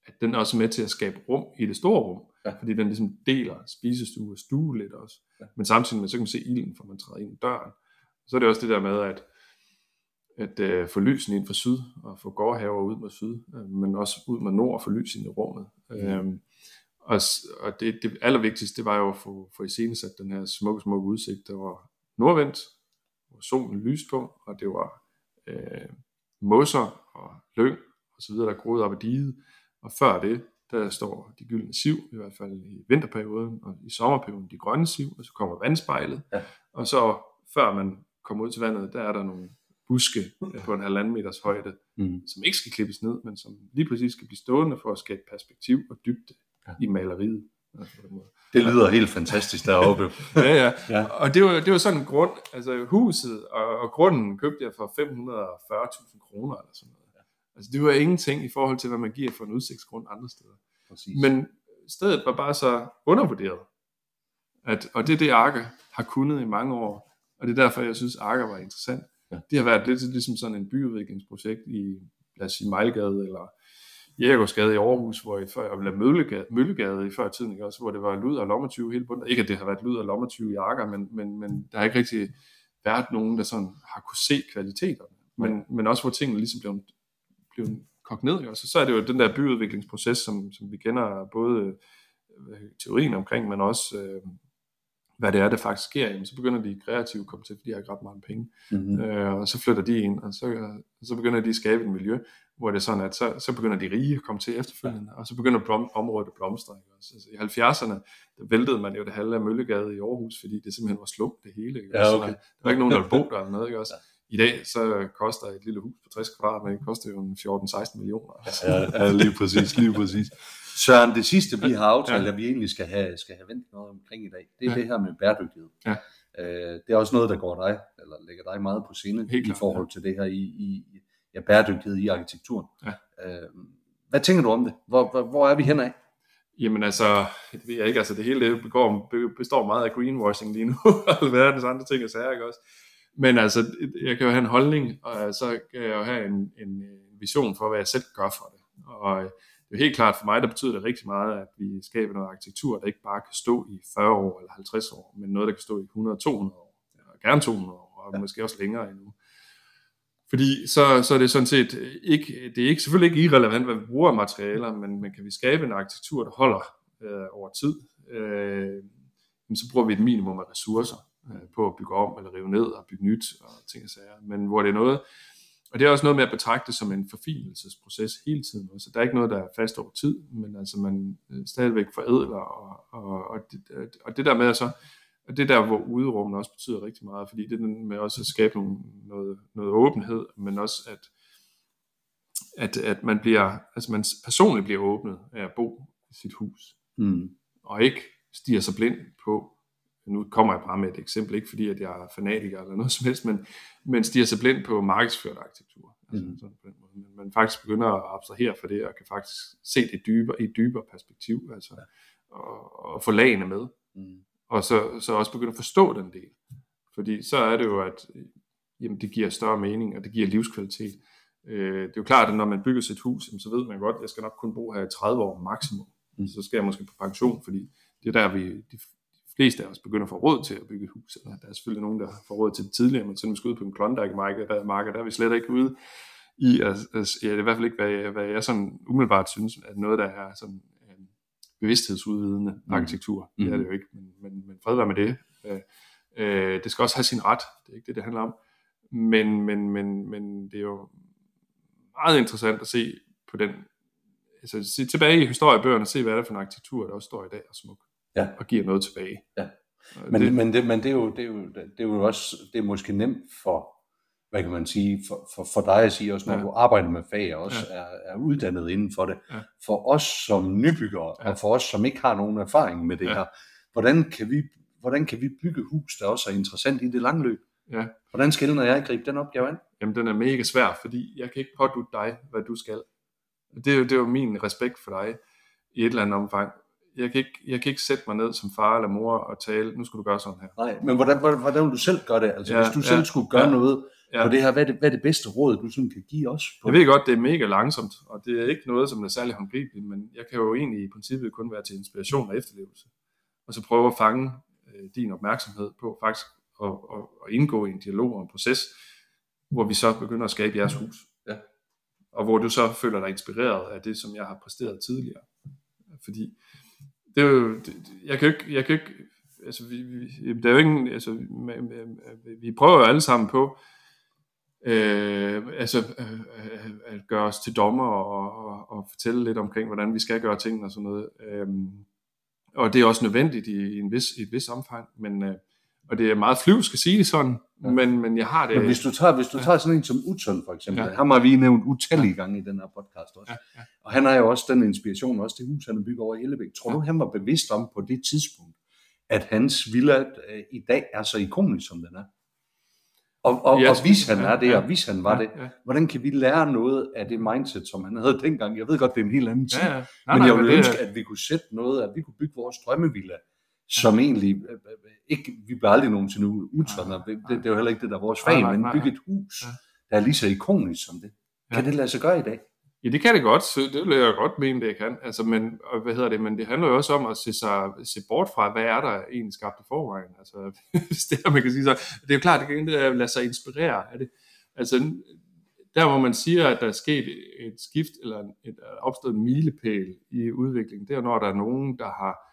at den er også med til at skabe rum i det store rum. Ja. Fordi den ligesom deler spisestue og stue lidt også. Ja. Men samtidig med, så kan man se ilden, for man træder ind i døren. Så er det også det der med, at, at uh, få lysen ind fra syd, og få gårdhaver ud mod syd, uh, men også ud mod nord og få lys ind i rummet. Mm. Uh, og og det, det allervigtigste, det var jo at få, få iscenesat den her smukke, smukke udsigt, der var nordvendt, hvor solen lyste på, og det var uh, mosser og lyng og så videre, der groede op ad diget. Og før det, der står de gyldne siv, i hvert fald i vinterperioden, og i sommerperioden de grønne siv, og så kommer vandspejlet. Ja. Og så før man kommer ud til vandet, der er der nogle buske på en halvanden meters højde, mm. som ikke skal klippes ned, men som lige præcis skal blive stående for at skabe perspektiv og dybde ja. i maleriet. Det lyder helt fantastisk deroppe. ja, ja, ja. Og det var, det var sådan en grund, altså huset og, og grunden købte jeg for 540.000 kroner eller sådan noget. Altså det var ingenting i forhold til, hvad man giver for en udsigtsgrund andre steder. Præcis. Men stedet var bare så undervurderet. At, og det er det, Arke har kunnet i mange år. Og det er derfor, jeg synes, Arke var interessant. Ja. Det har været lidt ligesom sådan en byudviklingsprojekt i, lad os sige, Mejlgade eller Jægergårdsgade i Aarhus, hvor I før, eller Møllegade, Møllegade i før tiden, ikke? Også, hvor det var lud og lommetyve hele bunden. Ikke at det har været lud og lommetyve i Arker, men, men, men der har ikke rigtig været nogen, der sådan har kunne se kvaliteterne. Men, men også hvor tingene ligesom blev blevet kogt ned. Ikke? Så, så er det jo den der byudviklingsproces, som, som vi kender både øh, teorien omkring, men også øh, hvad det er, der faktisk sker. Jamen, så begynder de kreative at komme til, fordi de har ikke ret mange penge. Mm-hmm. Øh, og så flytter de ind, og så, så begynder de at skabe et miljø, hvor det er sådan, at så, så begynder de rige at komme til efterfølgende, ja. og så begynder blom, området at blomstre. Ikke? Altså, I 70'erne, der væltede man jo det halve af Møllegade i Aarhus, fordi det simpelthen var slum det hele. Ikke? Ja, okay. så, der var ikke nogen, der ville bo der eller noget. Ikke? Også? Ja. I dag så koster et lille hus på 60 kvadratmeter, det koster jo 14-16 millioner. Ja, ja, lige præcis, lige præcis. Søren, det sidste vi har aftalt, ja. at vi egentlig skal have, skal have vendt noget omkring i dag, det er ja. det her med bæredygtighed. Ja. Øh, det er også noget, der går dig, eller lægger dig meget på sinde Helt i forhold ja. til det her i, i ja, bæredygtighed i arkitekturen. Ja. Øh, hvad tænker du om det? Hvor, hvor, hvor er vi henad? Jamen altså, det ved jeg ikke, altså det hele det begår, består meget af greenwashing lige nu, og alverdens andre ting og sager, ikke også? Men altså, jeg kan jo have en holdning, og så kan jeg jo have en, en vision for, hvad jeg selv gør for det. Og det er helt klart for mig, der betyder det rigtig meget, at vi skaber noget arkitektur, der ikke bare kan stå i 40 år eller 50 år, men noget, der kan stå i 100-200 år, eller gerne 200 år, og ja. måske også længere endnu. Fordi så, så er det sådan set ikke, det er ikke, selvfølgelig ikke irrelevant, hvad vi bruger af materialer, men, men kan vi skabe en arkitektur, der holder øh, over tid, øh, så bruger vi et minimum af ressourcer øh, på at bygge om eller rive ned og bygge nyt og ting og sager. Men hvor det er noget, og det er også noget med at betragte som en forfinelsesproces hele tiden. Så der er ikke noget, der er fast over tid, men altså man øh, stadigvæk forædler, og, og, og, det, og det der med at så, og det der, hvor uderummet også betyder rigtig meget, fordi det er med også at skabe nogle, noget, noget åbenhed, men også at, at, at man bliver, altså man personligt bliver åbnet af at bo i sit hus, mm. og ikke stiger sig blind på, nu kommer jeg bare med et eksempel, ikke fordi at jeg er fanatiker eller noget som helst, men, men stiger sig blind på markedsført arkitektur. Altså, mm. sådan på den måde. Men man faktisk begynder at abstrahere for det, og kan faktisk se det dybere, i et dybere perspektiv, altså, ja. og, og få lagene med. Mm. Og så, så også begynde at forstå den del. Fordi så er det jo, at jamen, det giver større mening, og det giver livskvalitet. Øh, det er jo klart, at når man bygger sit hus, så ved man godt, at jeg skal nok kun bo her i 30 år maksimum. Mm. Så skal jeg måske på pension, fordi det er der, vi, de fleste af os begynder at få råd til at bygge et hus. Eller der er selvfølgelig nogen, der får råd til det tidligere, men så når vi skal ud på en Klondike-marked, der, er vi slet ikke ude i, at, at, ja, det er i hvert fald ikke, hvad jeg, hvad jeg sådan umiddelbart synes, at noget, der er sådan øh, bevidsthedsudvidende mm. arkitektur. Mm. Det er det jo ikke, men, men, men fred være med det. Øh, øh, det skal også have sin ret, det er ikke det, det handler om. Men, men, men, men det er jo meget interessant at se på den, altså se tilbage i historiebøgerne og se, hvad er det for en arkitektur, der også står i dag og smuk ja. og giver noget tilbage. Ja. Men, det, men, det, men det, er jo, det, er jo, det er jo også, det er måske nemt for hvad kan man sige, for, for, for dig at sige også, når Ja. du arbejder med fag og også Ja. er, er uddannet inden for det. Ja. For os som nybyggere, Ja. og for os som ikke har nogen erfaring med det Ja. her, hvordan kan, vi, hvordan kan vi bygge hus, der også er interessant i det lange løb? Ja. Hvordan skal og jeg gribe den opgave an? Jamen, den er mega svær, fordi jeg kan ikke pådutte dig, hvad du skal. Det er jo, det er jo min respekt for dig i et eller andet omfang. Jeg kan, ikke, jeg kan ikke sætte mig ned som far eller mor og tale, nu skal du gøre sådan her. Nej, men hvordan, hvordan, hvordan vil du selv gøre det? Altså, Ja, hvis du ja, selv skulle gøre ja, noget ja. på det her, hvad er det, hvad er det bedste råd, du sådan kan give os? På? Jeg ved godt, det er mega langsomt, og det er ikke noget, som er særlig håndgribeligt, men jeg kan jo egentlig i princippet kun være til inspiration og efterlevelse. Og så prøve at fange øh, din opmærksomhed på faktisk at, at, at indgå i en dialog og en proces, hvor vi så begynder at skabe jeres hus. Ja. Og hvor du så føler dig inspireret af det, som jeg har præsteret tidligere. Fordi det er jo, det, jeg kan jo ikke, jeg kan ikke altså vi, vi, der er jo ingen, altså vi- vi prøver jo alle sammen på, øh, altså øh, at gøre os til dommer og, og, og fortælle lidt omkring, hvordan vi skal gøre tingene og sådan noget. Øh, og det er også nødvendigt i, i, en vis, i et vis omfang, men, øh, og det er meget flyvsk at sige det sådan, Ja. men, men jeg har det... Men hvis du tager, hvis du tager sådan en som Utzon for eksempel, ja. Ham har vi nævnt utallige gange i den her podcast også. Ja, ja. Og han har jo også den inspiration, også det hus, han har bygget over i Ellebæk. Tror Ja. du, han var bevidst om på det tidspunkt, at hans villa øh, i dag er så ikonisk, som den er? Og, og, Ja, og hvis han er det, ja. og hvis han var ja, det, Ja, hvordan kan vi lære noget af det mindset, som han havde dengang? Jeg ved godt, det er en helt anden tid, ja, ja. men jeg ville det- ønske, at vi kunne sætte noget, at vi kunne bygge vores drømmevilla, som egentlig, øh, øh, ikke, vi bliver aldrig nogensinde Nej, det, det, er jo heller ikke det, der er vores fag, men bygge et hus, der er lige så ikonisk som det. Kan det lade sig gøre i dag? Ja, det kan det godt. Det vil jeg godt mene, det kan. Altså, men, og hvad hedder det, men det handler jo også om at se, sig, se bort fra, hvad er der egentlig skabt i forvejen. Altså, hvis det er, man kan sige så. Det er jo klart, det kan ikke lade sig inspirere af det. Altså, der hvor man siger, at der er sket et skift, eller et, opstået en milepæl i udviklingen, det er når der er nogen, der har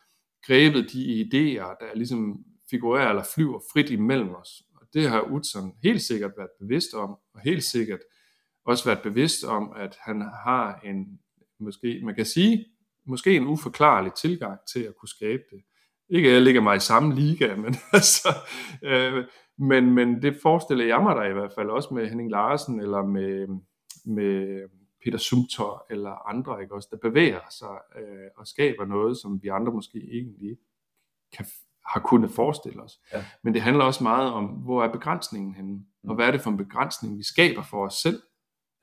grebet de idéer, der ligesom figurerer eller flyver frit imellem os. Og det har Utzon helt sikkert været bevidst om, og helt sikkert også været bevidst om, at han har en, måske, man kan sige, måske en uforklarlig tilgang til at kunne skabe det. Ikke at jeg ligger mig i samme liga, men, altså, øh, men, men det forestiller jeg mig da i hvert fald også med Henning Larsen, eller med, med Peter Sumter, eller andre, ikke også, der bevæger sig øh, og skaber noget, som vi andre måske egentlig kan, har kunnet forestille os. Ja. Men det handler også meget om, hvor er begrænsningen henne, og hvad er det for en begrænsning, vi skaber for os selv,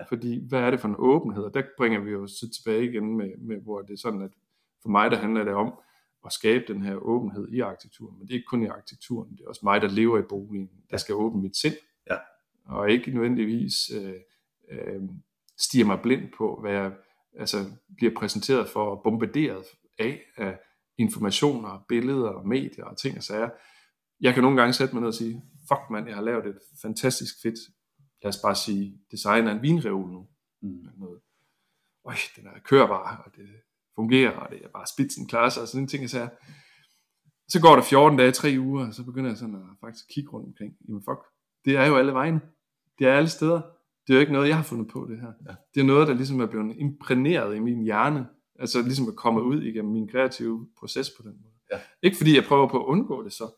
fordi hvad er det for en åbenhed? Og der bringer vi jo så tilbage igen med, med hvor det er sådan, at for mig der handler det om at skabe den her åbenhed i arkitekturen. Men det er ikke kun i arkitekturen, det er også mig, der lever i boligen, der skal åbne mit sind. Ja. Og ikke nødvendigvis øh, øh, stiger mig blind på, hvad jeg altså, bliver præsenteret for og bombarderet af, af informationer, billeder, medier og ting og sager. Jeg kan nogle gange sætte mig ned og sige, fuck mand, jeg har lavet et fantastisk fedt, lad os bare sige, design af en vinreol nu. Mm. Noget, Øj, den er kørbar, og det fungerer, og det er bare spidsen klasse, og sådan en ting, jeg siger. Så går der 14 dage, 3 uger, og så begynder jeg sådan at faktisk kigge rundt omkring. Jamen fuck, det er jo alle vegne. Det er alle steder. Det er jo ikke noget, jeg har fundet på det her. Ja. Det er noget, der ligesom er blevet imprægneret i min hjerne. Altså ligesom er kommet ud igennem min kreative proces på den måde. Ja. Ikke fordi jeg prøver på at undgå det så,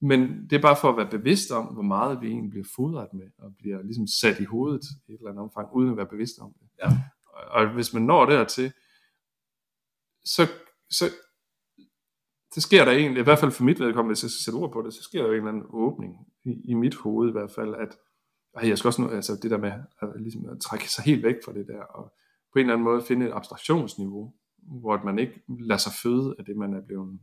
men det er bare for at være bevidst om, hvor meget vi egentlig bliver fodret med, og bliver ligesom sat i hovedet i et eller andet omfang, uden at være bevidst om det. Ja. Og, og hvis man når dertil, så, så, så sker der egentlig, i hvert fald for mit vedkommende, hvis jeg skal sætte ord på det, så sker der jo en eller anden åbning i, i mit hoved i hvert fald, at ej, jeg skal også nå, altså det der med at, ligesom at trække sig helt væk fra det der, og på en eller anden måde finde et abstraktionsniveau, hvor man ikke lader sig føde af det, man er blevet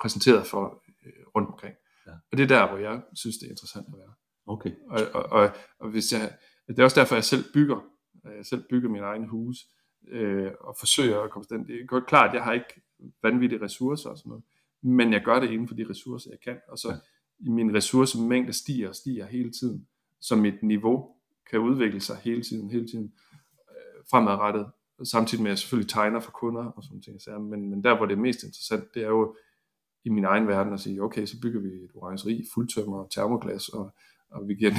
præsenteret for øh, rundt omkring. Ja. Og det er der, hvor jeg synes, det er interessant at være. Okay. Og, og, og, og hvis jeg, det er også derfor, jeg selv bygger, jeg selv bygger min egen hus, øh, og forsøger at komme sådan. Det er godt klart, at jeg har ikke vanvittige ressourcer og sådan noget, men jeg gør det inden for de ressourcer, jeg kan, og så ja. min ressourcemængde stiger og stiger hele tiden, så mit niveau kan udvikle sig hele tiden, hele tiden øh, fremadrettet, samtidig med at jeg selvfølgelig tegner for kunder og sådan ting. Så, men, men der, hvor det er mest interessant, det er jo i min egen verden at sige, okay, så bygger vi et orangeri, fuldtømmer og termoglas, og, og vi giver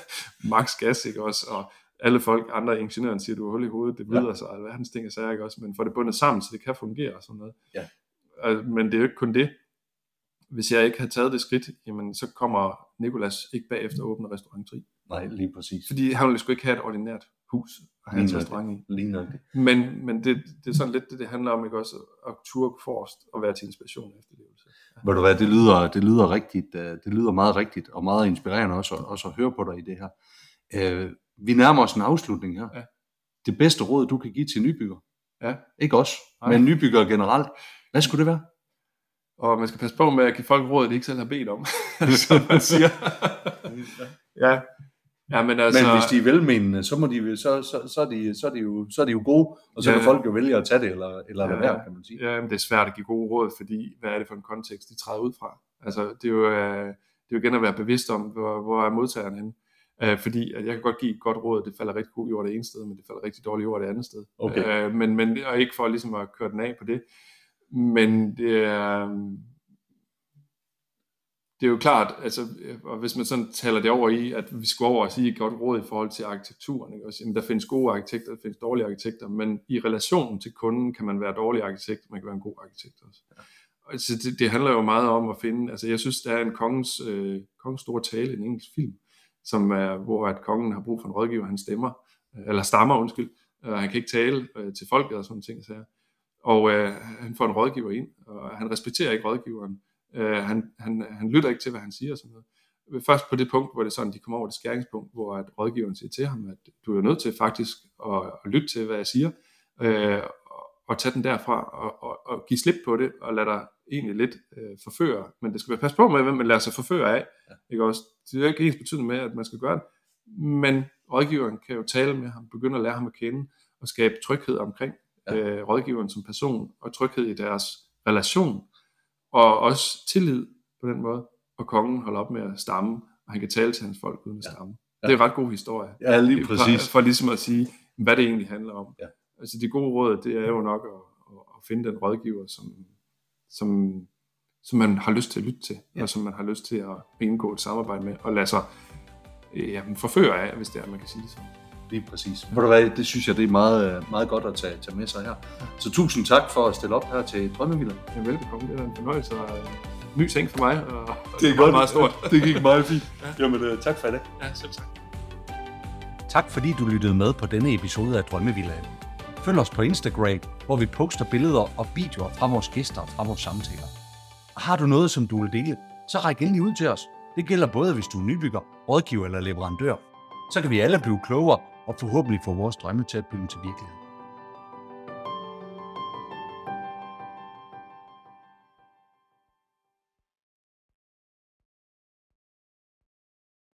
max gas, ikke også, og alle folk, andre ingeniører siger, du har hul i hovedet, det Ja. videre sig, hvad hans ting er sager, ikke også, men får det bundet sammen, så det kan fungere og sådan noget. Ja. Øh, Men det er jo ikke kun det. Hvis jeg ikke har taget det skridt, jamen så kommer Nikolas ikke bagefter at åbne restauranteri. Nej, lige præcis. Fordi han ville sgu ikke have et ordinært hus at have nok restaurant i. Lige nok det. Men, men det, det er sådan lidt det, det handler om, ikke også? At turde forrest og være til inspiration og efterlevelse. Ved du hvad, det lyder, det lyder rigtigt, øh, det lyder meget rigtigt, og meget inspirerende også, også at høre på dig i det her. Øh, vi nærmer os en afslutning her. Ja. Det bedste råd, du kan give til nybygger. Ja. Ikke os, Nej. men nybygger generelt. Hvad skulle det være? Og man skal passe på med at give folk råd, de ikke selv har bedt om, som man siger. ja. ja, men altså... Men hvis de er velmenende, så, må de, så, så, så, er de, så, er de jo, så er de jo gode, og så Ja. kan folk jo vælge at tage det, eller, eller lade være, kan man sige. Ja, men det er svært at give gode råd, fordi hvad er det for en kontekst, de træder ud fra? Altså, det er jo, øh, det er jo igen at være bevidst om, hvor, hvor er modtageren henne. Øh, fordi at jeg kan godt give et godt råd, det falder rigtig god jord det ene sted, men det falder rigtig dårligt jord det andet sted. Okay. Øh, men, men, og ikke for ligesom at køre den af på det. Men det er, det er jo klart, altså, og hvis man sådan taler det over i, at vi skal over og sige et godt råd i forhold til arkitekturen, ikke? Også, jamen, der findes gode arkitekter, der findes dårlige arkitekter, men i relationen til kunden kan man være dårlig arkitekt, man kan være en god arkitekt også. Ja. Altså, det, det handler jo meget om at finde, altså jeg synes, der er en kongens, øh, kongens store tale, en engelsk film, som er, hvor at kongen har brug for en rådgiver, han stemmer, øh, eller stammer, undskyld, og han kan ikke tale øh, til folket og sådan ting. Så og øh, han får en rådgiver ind, og han respekterer ikke rådgiveren. Øh, han, han, han lytter ikke til, hvad han siger og sådan noget. Først på det punkt, hvor det sådan, de kommer over det skæringspunkt, hvor at rådgiveren siger til ham, at du er nødt til faktisk at, at lytte til, hvad jeg siger, øh, og, tage den derfra, og, og, og give slip på det, og lade dig egentlig lidt øh, forføre. Men det skal være pas på med, hvem man lader sig forføre af. Ja. Ikke også? Det er ikke ens betydende med, at man skal gøre det. Men rådgiveren kan jo tale med ham, begynde at lære ham at kende, og skabe tryghed omkring ja. øh, rådgiveren som person, og tryghed i deres relation, og også tillid på den måde. Og kongen holder op med at stamme, og han kan tale til hans folk uden at stamme. Ja. Det er en ret god historie. Ja, lige præcis. For, for ligesom at sige, hvad det egentlig handler om. Ja. Altså det gode råd, det er jo nok at, at finde den rådgiver, som, som, som man har lyst til at lytte til, ja. og som man har lyst til at indgå et samarbejde med, og lade sig øh, ja, forføre af, hvis det er, man kan sige det sådan. Lige præcis. Ved du hvad, det synes jeg, det er meget, meget godt at tage, tage med sig her. Så tusind tak for at stille op her til Drømmeviller. Ja, velbekomme. Det er en fornøjelse og en ny ting for mig. Og Det er meget, godt. meget stort. Det gik meget fint. Jamen, uh, tak for det. Ja, selv tak. Tak fordi du lyttede med på denne episode af Drømmevillaen. Følg os på Instagram, hvor vi poster billeder og videoer fra vores gæster og fra vores samtaler. Og har du noget, som du vil dele, så ræk endelig ud til os. Det gælder både, hvis du er nybygger, rådgiver eller leverandør. Så kan vi alle blive klogere og forhåbentlig få vores drømme til at blive til virkelighed.